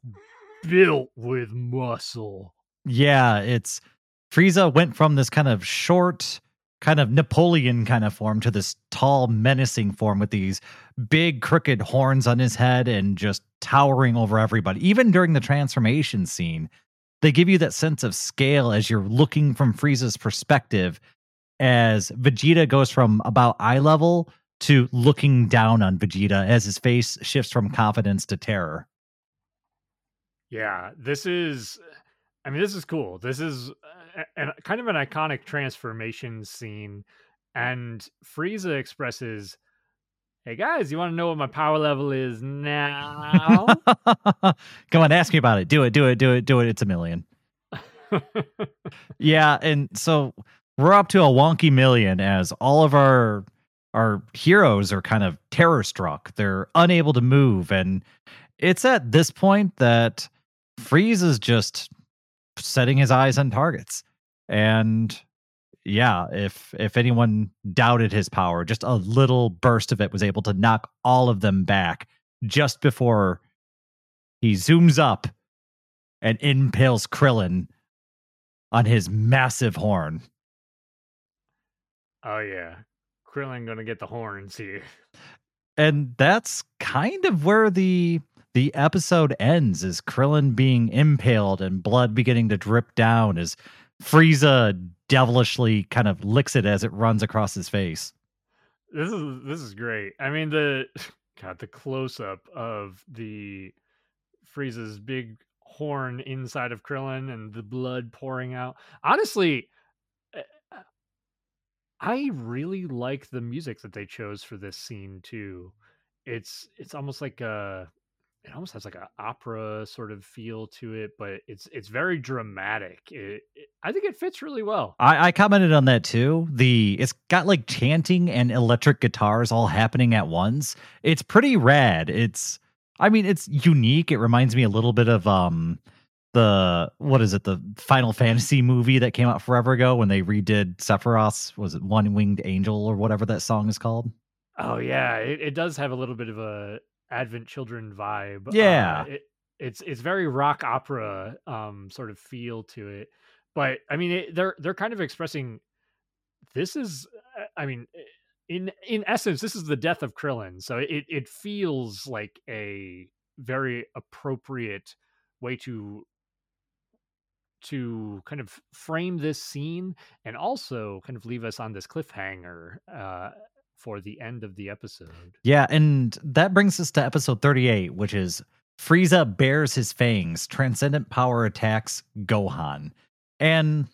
built with muscle. Yeah, it's Frieza went from this kind of short, kind of Napoleon kind of form to this tall, menacing form with these big, crooked horns on his head and just towering over everybody. Even during the transformation scene, they give you that sense of scale as you're looking from Frieza's perspective as Vegeta goes from about eye level to looking down on Vegeta as his face shifts from confidence to terror. Yeah, this is I mean this is cool. This is uh, a, a, kind of an iconic transformation scene and Frieza expresses Hey guys, you want to know what my power level is now? Come on, ask me about it. Do it, do it, do it, do it. It's a million. yeah, and so we're up to a wonky million as all of our our heroes are kind of terror struck. They're unable to move, and it's at this point that Frieza is just setting his eyes on targets. And yeah, if if anyone doubted his power, just a little burst of it was able to knock all of them back just before he zooms up and impales Krillin on his massive horn. Oh yeah. Krillin gonna get the horns here. And that's kind of where the the episode ends is Krillin being impaled and blood beginning to drip down as Frieza devilishly kind of licks it as it runs across his face. This is this is great. I mean the God, the close up of the Frieza's big horn inside of Krillin and the blood pouring out. Honestly, I really like the music that they chose for this scene too. It's it's almost like a it almost has like an opera sort of feel to it, but it's it's very dramatic. It, it, I think it fits really well. I, I commented on that too. The it's got like chanting and electric guitars all happening at once. It's pretty rad. It's I mean it's unique. It reminds me a little bit of um the what is it the Final Fantasy movie that came out forever ago when they redid Sephiroth was it One Winged Angel or whatever that song is called. Oh yeah, it, it does have a little bit of a Advent Children vibe. Yeah, uh, it, it's it's very rock opera um sort of feel to it. But I mean, it, they're they're kind of expressing this is. Uh, I mean, in in essence, this is the death of Krillin. So it it feels like a very appropriate way to to kind of frame this scene and also kind of leave us on this cliffhanger uh, for the end of the episode. Yeah, and that brings us to episode 38, which is Frieza bears his fangs, transcendent power attacks Gohan. And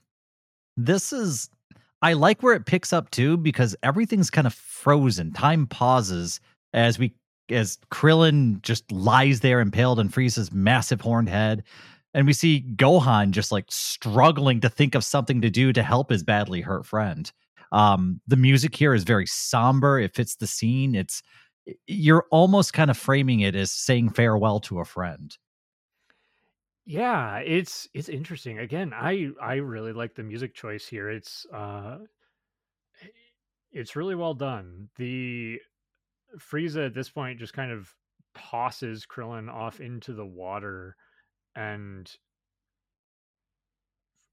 this is I like where it picks up too because everything's kind of frozen. Time pauses as we as Krillin just lies there impaled on Frieza's massive horned head. And we see Gohan just like struggling to think of something to do to help his badly hurt friend. Um, the music here is very somber. It fits the scene. It's you're almost kind of framing it as saying farewell to a friend. Yeah, it's it's interesting. Again, I I really like the music choice here. It's uh it's really well done. The Frieza at this point just kind of tosses Krillin off into the water and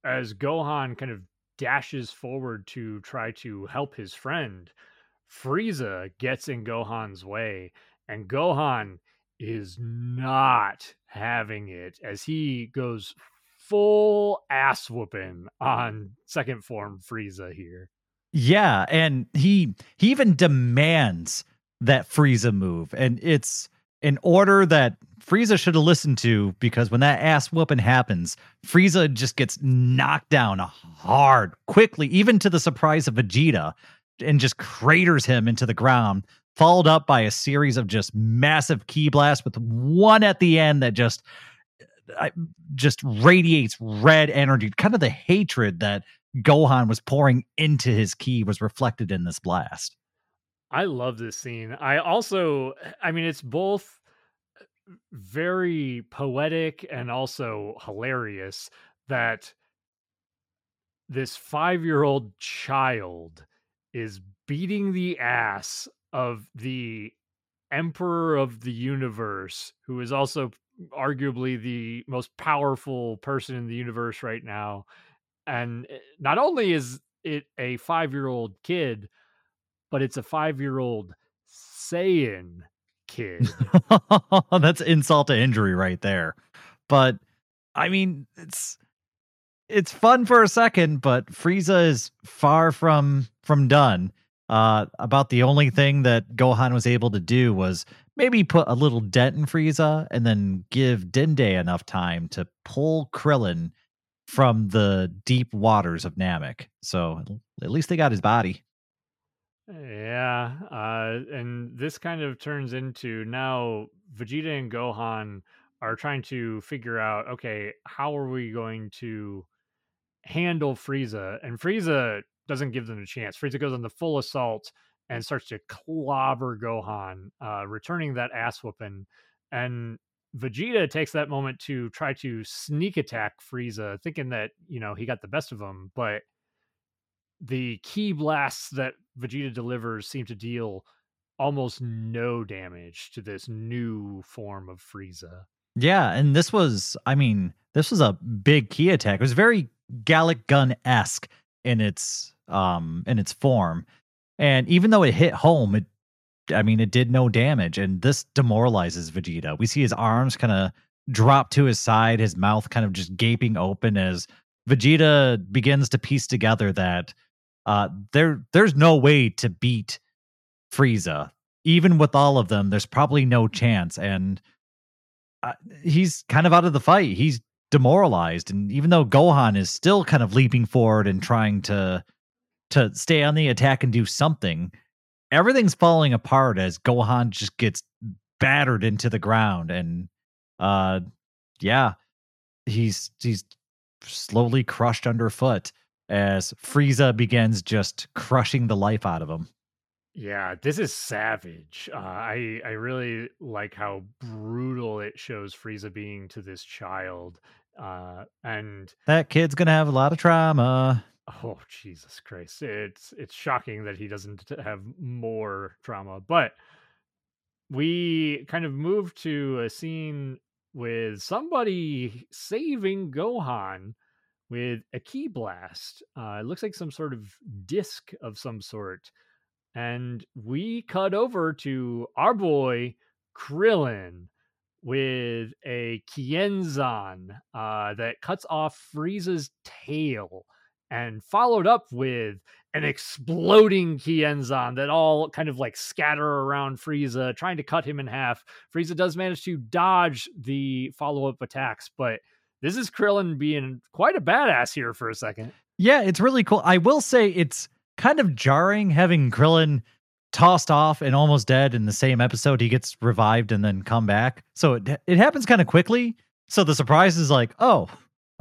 as Gohan kind of dashes forward to try to help his friend, Frieza gets in Gohan's way, and Gohan is not having it as he goes full ass whooping on second form Frieza here. Yeah, and he he even demands that Frieza move, and it's an order that Frieza should have listened to because when that ass whooping happens, Frieza just gets knocked down hard, quickly, even to the surprise of Vegeta, and just craters him into the ground, followed up by a series of just massive ki blasts with one at the end that just just radiates red energy. Kind of the hatred that Gohan was pouring into his ki was reflected in this blast. I love this scene. I also, I mean, it's both very poetic and also hilarious that this five year old child is beating the ass of the emperor of the universe, who is also arguably the most powerful person in the universe right now. And eh, not only is it a five year old kid, but it's a five year old Saiyan kid. That's insult to injury right there. But I mean, it's it's fun for a second, but Frieza is far from from done. Uh, about the only thing that Gohan was able to do was maybe put a little dent in Frieza and then give Dende enough time to pull Krillin from the deep waters of Namek. So at least they got his body. Yeah, uh, and this kind of turns into now Vegeta and Gohan are trying to figure out okay, how are we going to handle Frieza? And Frieza doesn't give them a chance. Frieza goes on the full assault and starts to clobber Gohan, uh, returning that ass whooping. And Vegeta takes that moment to try to sneak attack Frieza, thinking that, you know, he got the best of him. But the ki blasts that Vegeta delivers seem to deal almost no damage to this new form of Frieza. Yeah, and this was, I mean, this was a big ki attack. It was very Galick Gun esque in its um in its form. And even though it hit home, it I mean it did no damage. And this demoralizes Vegeta. We see his arms kind of drop to his side, his mouth kind of just gaping open as Vegeta begins to piece together that uh there there's no way to beat Frieza. Even with all of them, there's probably no chance. And uh, he's kind of out of the fight. He's demoralized. And even though Gohan is still kind of leaping forward and trying to to stay on the attack and do something, everything's falling apart as Gohan just gets battered into the ground. And uh yeah, he's he's slowly crushed underfoot as Frieza begins just crushing the life out of him. Yeah, this is savage. Uh, I I really like how brutal it shows Frieza being to this child, uh, and that kid's gonna have a lot of trauma. Oh Jesus Christ! It's it's shocking that he doesn't have more trauma, but we kind of move to a scene with somebody saving Gohan with a ki blast. Uh, it looks like some sort of disc of some sort and we cut over to our boy Krillin with a Kienzan uh, that cuts off Frieza's tail and followed up with an exploding Kienzan that all kind of like scatter around Frieza, trying to cut him in half. Frieza does manage to dodge the follow up attacks, but this is Krillin being quite a badass here for a second. Yeah, it's really cool. I will say it's kind of jarring having Krillin tossed off and almost dead in the same episode. He gets revived and then come back. So it it happens kind of quickly. So the surprise is like, oh,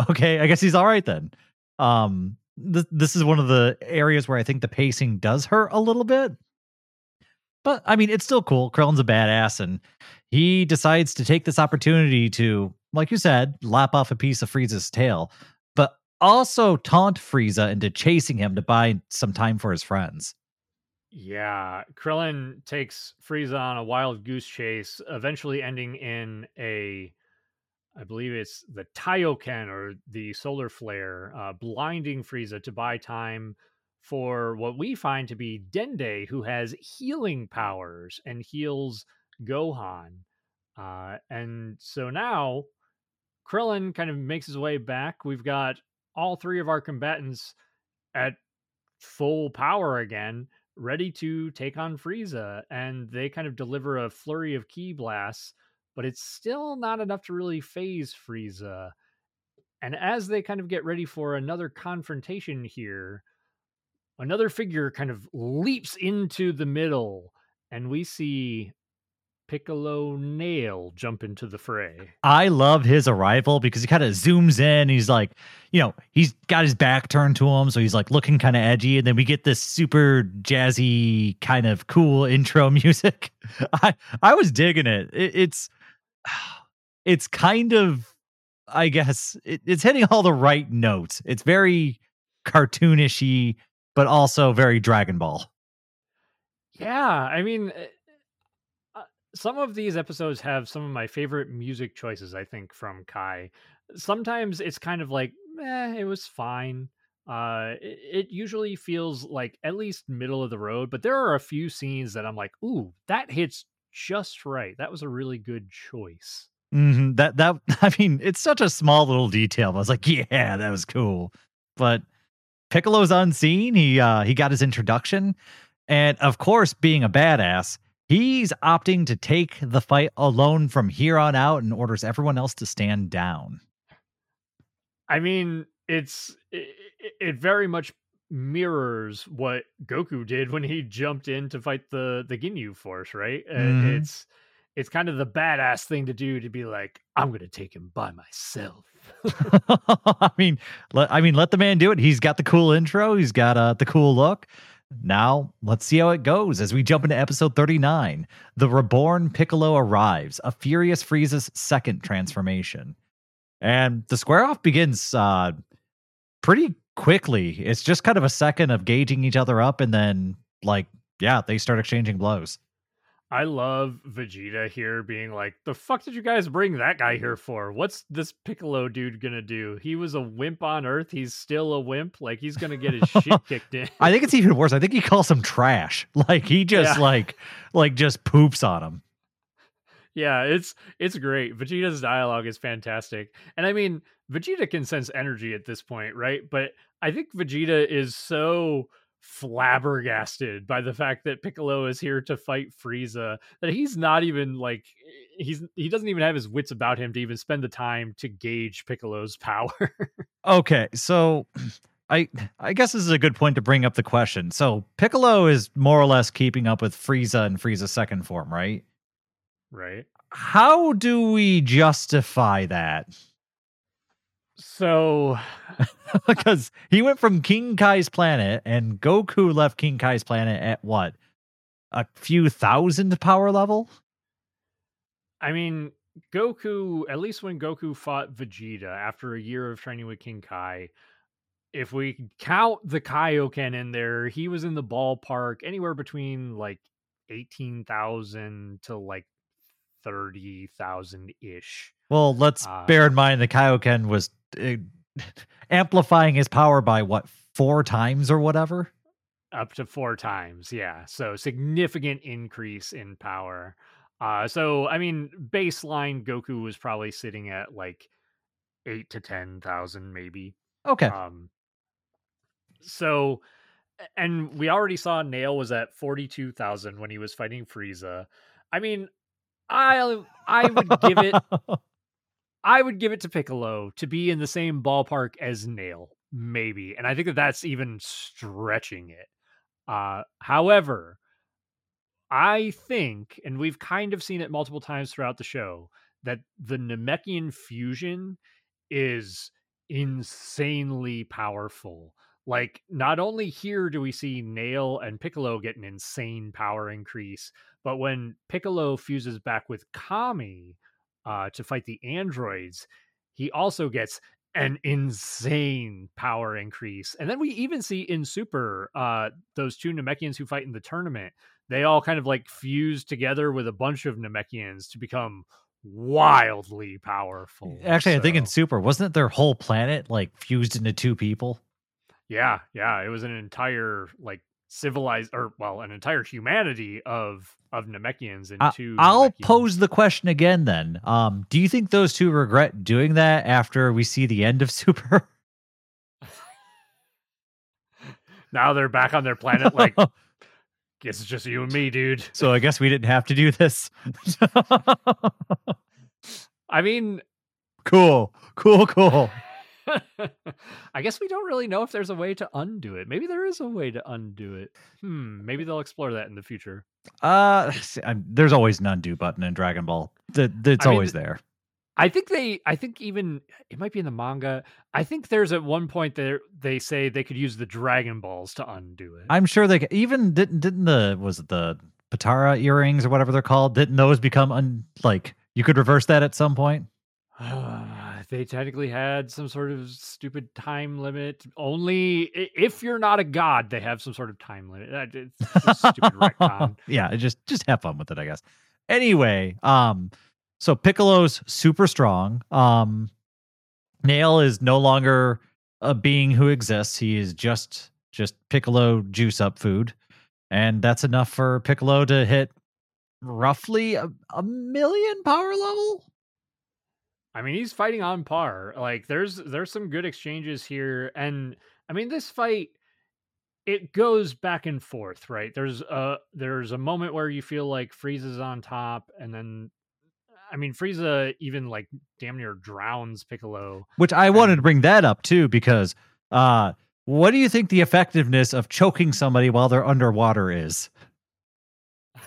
okay, I guess he's all right then. Um, th- this is one of the areas where I think the pacing does hurt a little bit. But I mean, it's still cool. Krillin's a badass, and he decides to take this opportunity to, like you said, lap off a piece of Frieza's tail but also taunt Frieza into chasing him to buy some time for his friends. Yeah, Krillin takes Frieza on a wild goose chase, eventually ending in a, I believe it's the Taiyoken or the solar flare, uh, blinding Frieza to buy time for what we find to be Dende, who has healing powers and heals Gohan. Uh, and so now Krillin kind of makes his way back. We've got all three of our combatants at full power again, ready to take on Frieza. And they kind of deliver a flurry of ki blasts, but it's still not enough to really phase Frieza. And as they kind of get ready for another confrontation here, another figure kind of leaps into the middle, and we see Piccolo Nail jump into the fray. I love his arrival because he kind of zooms in. He's like, you know, he's got his back turned to him, so he's like looking kind of edgy, and then we get this super jazzy kind of cool intro music. I I was digging it. it it's it's kind of, I guess, it, it's hitting all the right notes. It's very cartoonishy, but also very Dragon Ball. Yeah, I mean eh, some of these episodes have some of my favorite music choices, I think, from Kai. Sometimes it's kind of like, eh, it was fine. Uh, it, it usually feels like at least middle of the road, but there are a few scenes that I'm like, ooh, that hits just right. That was a really good choice. Mhm, That that I mean, it's such a small little detail. But I was like, yeah, that was cool. But Piccolo's unseen. He uh he got his introduction. And of course, being a badass, he's opting to take the fight alone from here on out and orders everyone else to stand down. I mean, it's it, it very much mirrors what Goku did when he jumped in to fight the the Ginyu Force, right? Uh, Mhm. It's it's kind of the badass thing to do to be like, I'm gonna take him by myself. I mean, let, I mean, let the man do it. He's got the cool intro. He's got uh, the cool look. Now, let's see how it goes as we jump into episode 39. The reborn Piccolo arrives, a furious Frieza's second transformation. And the square off begins uh, pretty quickly. It's just kind of a second of gauging each other up, and then, like, yeah, they start exchanging blows. I love Vegeta here being like, the fuck did you guys bring that guy here mm-hmm. for? What's this Piccolo dude gonna do? He was a wimp on Earth. He's still a wimp. Like he's gonna get his shit kicked in. I think it's even worse. I think he calls him trash. Like he just Yeah. like like just poops on him. Yeah, it's it's great. Vegeta's dialogue is fantastic. And I mean, Vegeta can sense energy at this point, right? But I think Vegeta is so flabbergasted by the fact that Piccolo is here to fight Frieza that he's not even like he's he doesn't even have his wits about him to even spend the time to gauge Piccolo's power. Okay, so I I guess this is a good point to bring up the question. So Piccolo is more or less keeping up with Frieza and Frieza's second form, right? right? How do we justify that? So because he went from King Kai's planet and Goku left King Kai's planet at what? A few thousand power level? I mean, Goku, at least when Goku fought Vegeta after a year of training with King Kai, if we count the Kaioken in there, he was in the ballpark anywhere between like 18,000 to like 30,000 ish. Well, let's Uh, bear in mind the Kaioken was uh, amplifying his power by what four times or whatever. Up to four times. Yeah. So significant increase in power. Uh, so, I mean, baseline Goku was probably sitting at like eight to 10,000 maybe. Okay, Um, so, and we already saw Nail was at forty two thousand when he was fighting Frieza. I mean, I I would give it I would give it to Piccolo to be in the same ballpark as Nail, maybe, and I think that that's even stretching it. Uh, however, I think, and we've kind of seen it multiple times throughout the show, that the Namekian fusion is insanely powerful. Like, not only here do we see Nail and Piccolo get an insane power increase, but when Piccolo fuses back with Kami uh, to fight the androids, he also gets an insane power increase. And then we even see in Super, uh, those two Namekians who fight in the tournament, they all kind of like fuse together with a bunch of Namekians to become wildly powerful. actually, I think in Super wasn't their whole planet like fused into two people? Yeah, yeah, it was an entire like civilized or well, an entire humanity of of Namekians and two. I'll Namekians. pose the question again. Then, um, do you think those two regret doing that after we see the end of Super? Now they're back on their planet. Like, guess it's just you and me, dude. so I guess we didn't have to do this. I mean, cool, cool, cool. I guess we don't really know if there's a way to undo it. Maybe there is a way to undo it. Hmm. Maybe they'll explore that in the future. Uh, I'm- there's always an undo button in Dragon Ball. Th- It's I mean, always there. I think they. I think even it might be in the manga. I think there's at one point there they say they could use the Dragon Balls to undo it. I'm sure they c- even didn't didn't the was it the Potara earrings or whatever they're called? Didn't those become un, like you could reverse that at some point? they technically had some sort of stupid time limit. Only if you're not a god, they have some sort of time limit. Stupid retcon. yeah, just just have fun with it, I guess. Anyway, um, so Piccolo's super strong. Um, Nail is no longer a being who exists. He is just just Piccolo juice up food, and that's enough for Piccolo to hit roughly a, a million power level. I mean, he's fighting on par. Like there's there's some good exchanges here and I mean this fight it goes back and forth, right? There's a there's a moment where you feel like Frieza's on top and then I mean Frieza even like damn near drowns Piccolo. Which I wanted to bring that up too because uh what do you think the effectiveness of choking somebody while they're underwater is?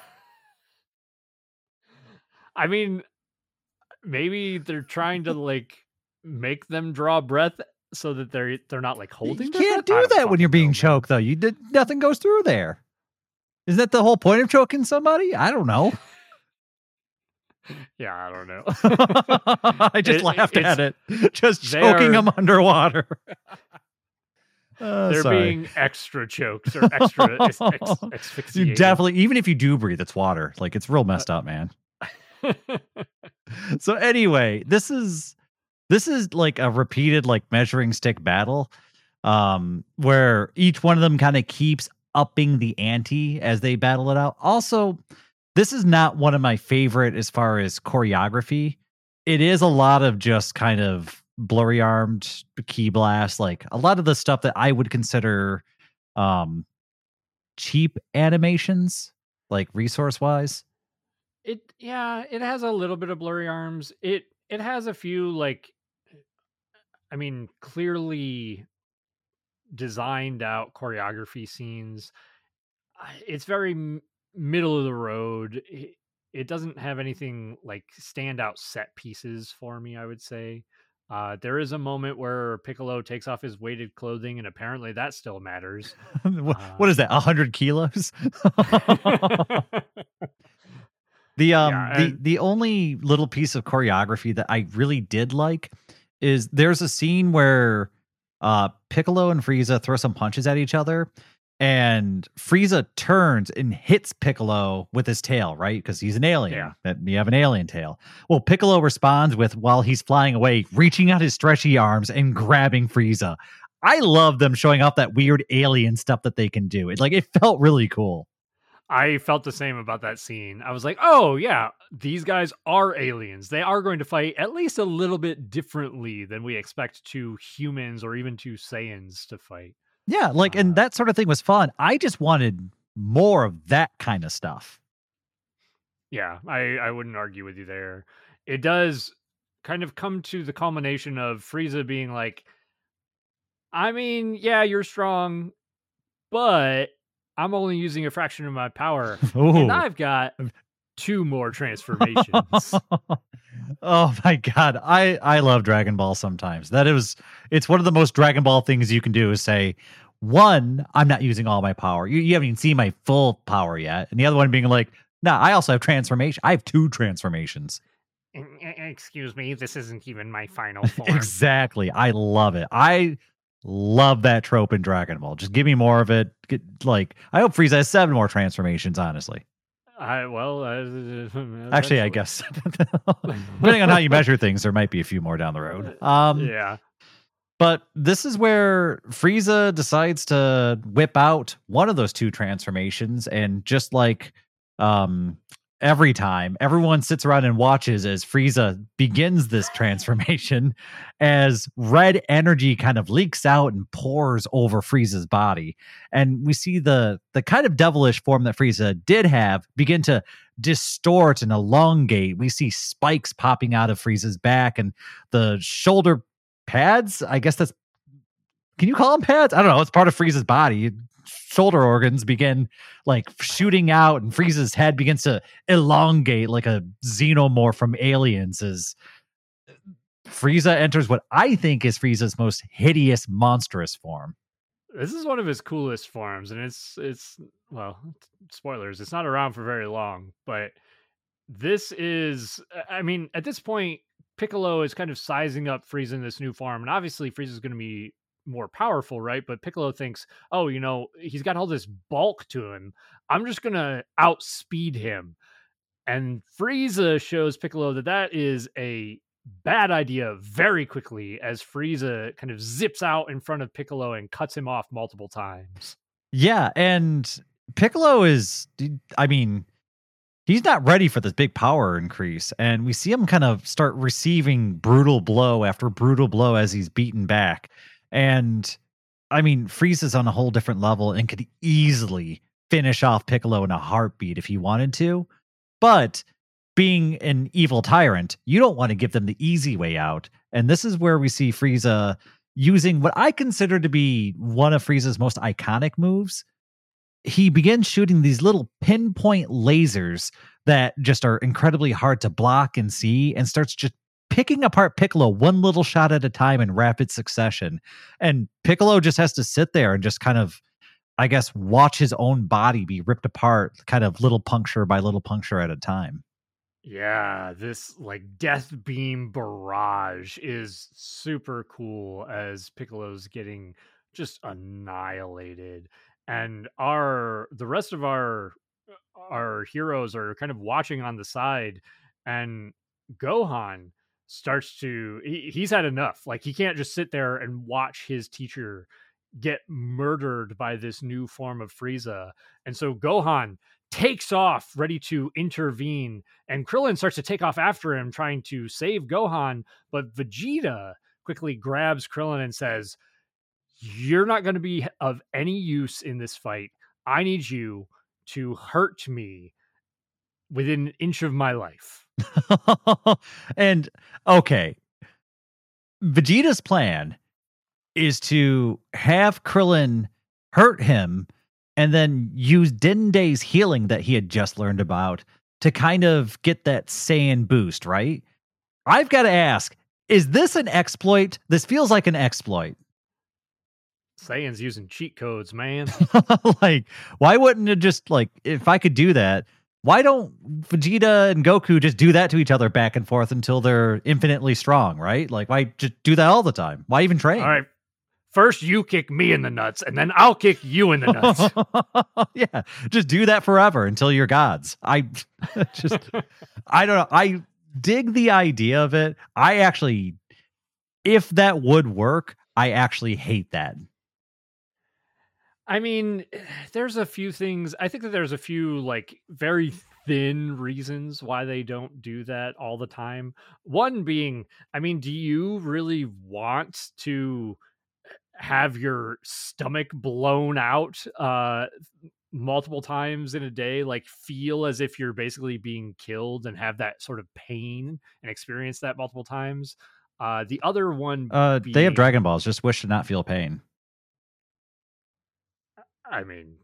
I mean, maybe they're trying to like make them draw breath so that they're they're not like holding. You can't? Do that when you're being know, choked, though. You did nothing goes through there. Isn't that the whole point of choking somebody? I don't know. Yeah, I don't know. I just It- laughed at it. Just choking them underwater. Uh, they're sorry. being extra choked or extra ex- ex- you definitely, even if you do breathe, it's water. Like it's real messed up, man. so anyway, this is this is like a repeated like measuring stick battle um where each one of them kind of keeps upping the ante as they battle it out. Also, this is not one of my favorite as far as choreography. It is a lot of just kind of blurry armed ki blast, like a lot of the stuff that I would consider um cheap animations, like resource wise. It yeah, it has a little bit of blurry arms. It it has a few like I mean, clearly designed out choreography scenes. It's very m- middle of the road. It, it doesn't have anything like standout set pieces for me, I would say. Uh, there is a moment where Piccolo takes off his weighted clothing, and apparently that still matters. what, Uh, what is that? A hundred kilos? the um Yeah, the the only little piece of choreography that I really did like is there's a scene where uh Piccolo and Frieza throw some punches at each other and Frieza turns and hits Piccolo with his tail, right? Because he's an alien. Yeah. That you have an alien tail. Well, Piccolo responds with while he's flying away, reaching out his stretchy arms and grabbing Frieza. I love them showing off that weird alien stuff that they can do. It like it felt really cool. I felt the same about that scene. I was like, oh, yeah, these guys are aliens. They are going to fight at least a little bit differently than we expect two humans or even two Saiyans to fight. Yeah, like Uh, and that sort of thing was fun. I just wanted more of that kind of stuff. Yeah, I, I wouldn't argue with you there. It does kind of come to the culmination of Frieza being like, I mean, yeah, you're strong, but I'm only using a fraction of my power. Ooh. And I've got two more transformations. oh my god, I I love Dragon Ball sometimes. That is it's one of the most Dragon Ball things you can do is say one, I'm not using all my power. You, you haven't even seen my full power yet. And the other one being like, nah, I also have transformation. I have two transformations. Excuse me, this isn't even my final form. Exactly. I love it. I love that trope in Dragon Ball. Just give me more of it. Get, like, I hope Frieza has seven more transformations, honestly. I well, uh, Actually, I guess depending on how you measure things, there might be a few more down the road. Um, yeah, but this is where Frieza decides to whip out one of those two transformations, and just like um, every time, everyone sits around and watches as Frieza begins this transformation, as red energy kind of leaks out and pours over Frieza's body, and we see the the kind of devilish form that Frieza did have begin to distort and elongate. We see spikes popping out of Frieza's back, and the shoulder pads. I guess that's. Can you call them pads? I don't know. It's part of Frieza's body. Shoulder organs begin like shooting out, and Frieza's head begins to elongate like a xenomorph from Aliens. As Frieza enters what I think is Frieza's most hideous, monstrous form. this is one of his coolest forms, and it's it's well, spoilers. It's not around for very long, but this is. I mean, at this point, Piccolo is kind of sizing up Frieza in this new form, and obviously Frieza's going to be more powerful, right? But Piccolo thinks, oh, you know, he's got all this bulk to him. I'm just going to outspeed him. And Frieza shows Piccolo that that is a bad idea very quickly as Frieza kind of zips out in front of Piccolo and cuts him off multiple times. Yeah, and Piccolo is I mean he's not ready for this big power increase. And we see him kind of start receiving brutal blow after brutal blow as he's beaten back. And I mean, Frieza's on a whole different level and could easily finish off Piccolo in a heartbeat if he wanted to. But being an evil tyrant, you don't want to give them the easy way out. And this is where we see Frieza using what I consider to be one of Frieza's most iconic moves. He begins shooting these little pinpoint lasers that just are incredibly hard to block and see and starts just picking apart Piccolo one little shot at a time in rapid succession. And Piccolo just has to sit there and just kind of, I guess, watch his own body be ripped apart, kind of little puncture by little puncture at a time. Yeah, this like death beam barrage is super cool as Piccolo's getting just annihilated and our the rest of our uh, our heroes are kind of watching on the side and Gohan starts to he, he's had enough. Like he can't just sit there and watch his teacher get murdered by this new form of Frieza. And so Gohan takes off ready to intervene and Krillin starts to take off after him trying to save Gohan but Vegeta quickly grabs Krillin and says you're not going to be of any use in this fight. I need you to hurt me within an inch of my life and okay, Vegeta's plan is to have Krillin hurt him and then use Dende's healing that he had just learned about to kind of get that Saiyan boost, right? I've got to ask, is this an exploit? This feels like an exploit. Saiyan's using cheat codes, man. like, why wouldn't it just like if I could do that, why don't Vegeta and Goku just do that to each other back and forth until they're infinitely strong, right? Like, why just do that all the time? Why even train? All right. First, you kick me in the nuts, and then I'll kick you in the nuts. yeah, just do that forever until you're gods. I just, I don't know. I dig the idea of it. I actually, if that would work, I actually hate that. I mean, there's a few things. I think that there's a few like very thin reasons why they don't do that all the time. One being, I mean, do you really want to have your stomach blown out uh multiple times in a day like feel as if you're basically being killed and have that sort of pain and experience that multiple times uh the other one uh being, they have dragon balls just wish to not feel pain I mean,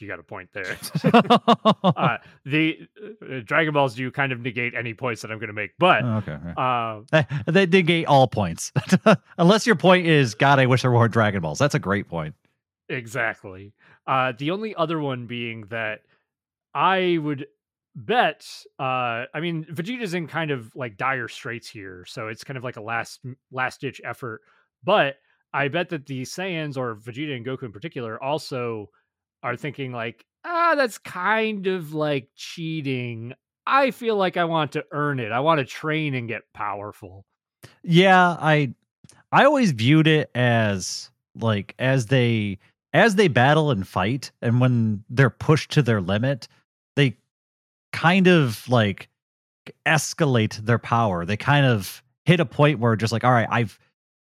you got a point there. uh, the uh, Dragon Balls do kind of negate any points that I'm going to make, but oh, okay, right. uh, they, they negate all points, unless your point is God. I wish there were Dragon Balls. That's a great point. Exactly. Uh, the only other one being that I would bet. Uh, I mean, Vegeta's in kind of like dire straits here, so it's kind of like a last last ditch effort, but I bet that the Saiyans or Vegeta and Goku in particular also are thinking like, ah, that's kind of like cheating. I feel like I want to earn it. I want to train and get powerful. Yeah, I I always viewed it as like as they as they battle and fight and when they're pushed to their limit, they kind of like escalate their power. They kind of hit a point where just like, all right, I've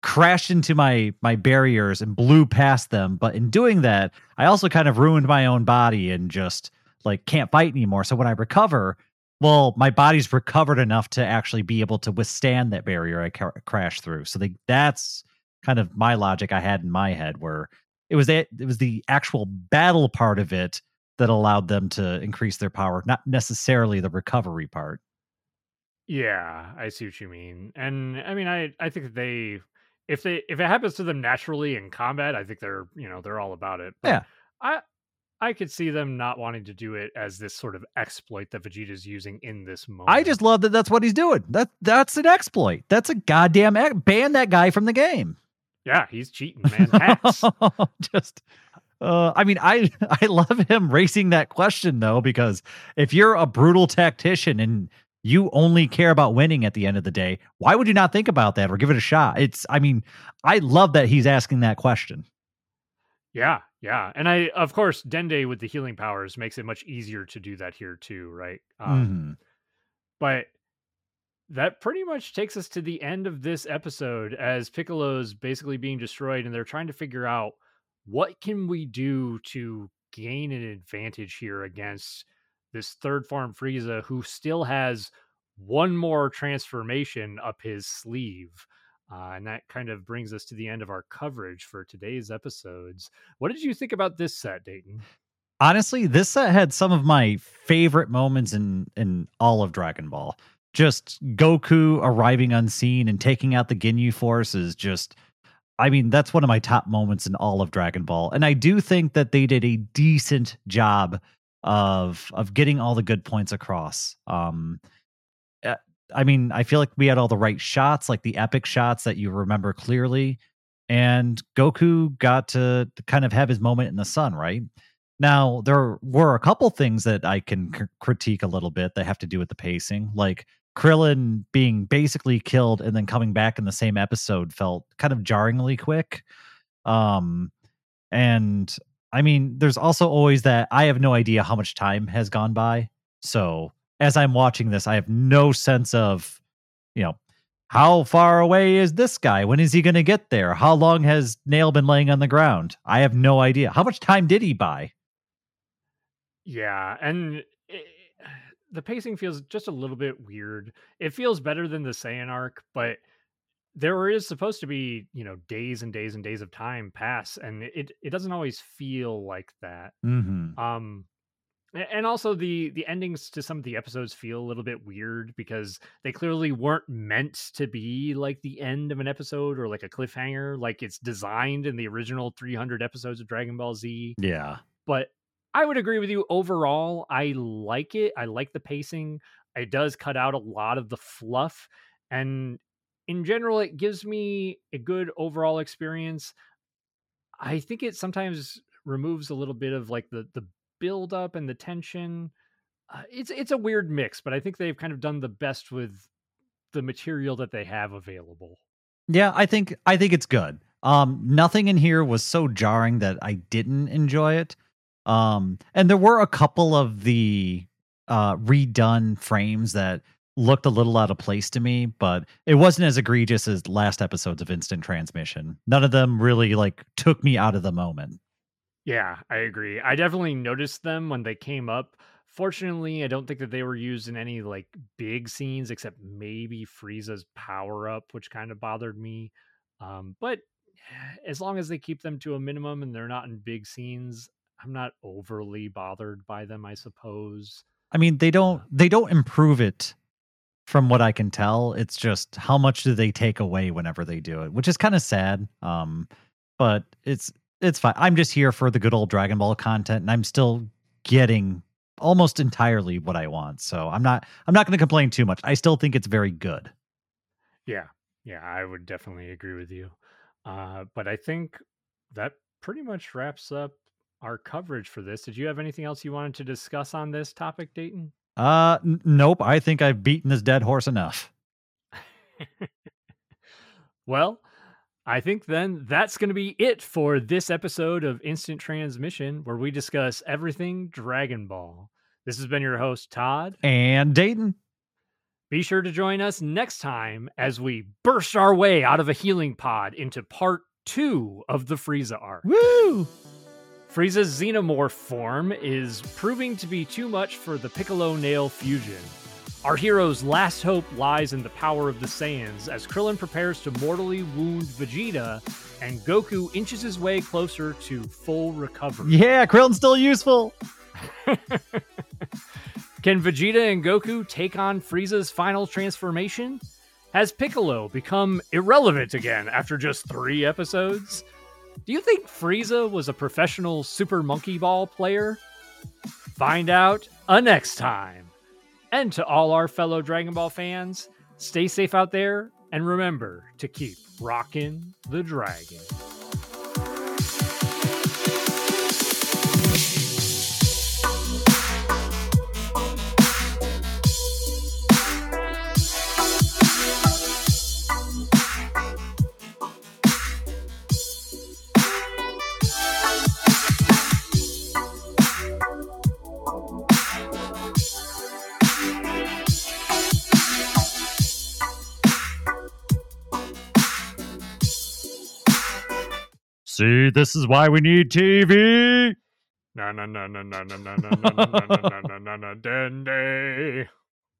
crashed into my my barriers and blew past them. But in doing that i also kind of ruined my own body and just like can't fight anymore. So when i recover well my body's recovered enough to actually be able to withstand that barrier i ca- crashed through. So they, that's kind of my logic i had in my head where it was it, it was the actual battle part of it that allowed them to increase their power not necessarily the recovery part. Yeah i see what you mean. And i mean i i think they if they if it happens to them naturally in combat, I think they're you know they're all about it. But yeah, I I could see them not wanting to do it as this sort of exploit that Vegeta's using in this moment. I just love that that's what he's doing. That that's an exploit. That's a goddamn ex- ban that guy from the game. Yeah, he's cheating, man. just uh, I mean, I I love him raising that question though, because if you're a brutal tactician and you only care about winning at the end of the day. Why would you not think about that or give it a shot? It's, I mean, I love that he's asking that question. Yeah, yeah. And I of course Dende with the healing powers makes it much easier to do that here too, right? Um Mhm. but that pretty much takes us to the end of this episode as Piccolo's basically being destroyed and they're trying to figure out what can we do to gain an advantage here against this third form Frieza who still has one more transformation up his sleeve. Uh, and that kind of brings us to the end of our coverage for today's episodes. What did you think about this set, Dayton? Honestly, this set had some of my favorite moments in in all of Dragon Ball. Just Goku arriving unseen and taking out the Ginyu Force is just I mean, that's one of my top moments in all of Dragon Ball. And I do think that they did a decent job of of getting all the good points across. Um uh, I mean, I feel like we had all the right shots, like the epic shots that you remember clearly. And Goku got to kind of have his moment in the sun, right? Now, there were a couple things that I can critique a little bit that have to do with the pacing. Like Krillin being basically killed and then coming back in the same episode felt kind of jarringly quick. Um, and I mean, there's also always that I have no idea how much time has gone by. So as I'm watching this, I have no sense of, you know, how far away is this guy? When is he going to get there? How long has Nail been laying on the ground? I have no idea. How much time did he buy? Yeah, and it, the pacing feels just a little bit weird. It feels better than the Saiyan arc, but there is supposed to be, you know, days and days and days of time pass, and it it doesn't always feel like that. Mm-hmm. Um, and also the the endings to some of the episodes feel a little bit weird because they clearly weren't meant to be like the end of an episode or like a cliffhanger, like it's designed in the original 300 episodes of Dragon Ball Z Yeah. but I would agree with you overall. I like it. I like the pacing. It does cut out a lot of the fluff and in general it gives me a good overall experience. I think it sometimes removes a little bit of like the the build up and the tension. Uh, it's it's a weird mix, but I think they've kind of done the best with the material that they have available. Yeah, I think I think it's good. Um, nothing in here was so jarring that I didn't enjoy it. Um, and there were a couple of the uh redone frames that looked a little out of place to me, but it wasn't as egregious as last episodes of Instant Transmission. None of them really like took me out of the moment. Yeah, I agree. I definitely noticed them when they came up. Fortunately, I don't think that they were used in any like big scenes except maybe Frieza's power up, which kind of bothered me. Um, but as long as they keep them to a minimum and they're not in big scenes, I'm not overly bothered by them, I suppose. I mean, they don't they don't improve it from what I can tell. It's just how much do they take away whenever they do it, which is kind of sad. Um, but it's it's fine. I'm just here for the good old Dragon Ball content, and I'm still getting almost entirely what I want. So I'm not I'm not going to complain too much. I still think it's very good. Yeah, yeah, I would definitely agree with you. Uh, but I think that pretty much wraps up our coverage for this. Did you have anything else you wanted to discuss on this topic, Dayton? Uh, n- nope. I think I've beaten this dead horse enough. well, I think then that's going to be it for this episode of Instant Transmission, where we discuss everything Dragon Ball. This has been your host, Todd. And Dayton. Be sure to join us next time as we burst our way out of a healing pod into part two of the Frieza arc. Woo! Frieza's xenomorph form is proving to be too much for the Piccolo Nail fusion. Our hero's last hope lies in the power of the Saiyans as Krillin prepares to mortally wound Vegeta and Goku inches his way closer to full recovery. Yeah, Krillin's still useful. Can Vegeta and Goku take on Frieza's final transformation? Has Piccolo become irrelevant again after just three episodes? Do you think Frieza was a professional Super Monkey Ball player? Find out a next time. And to all our fellow Dragon Ball fans, stay safe out there and remember to keep rocking the dragon. See, this is why we need TV.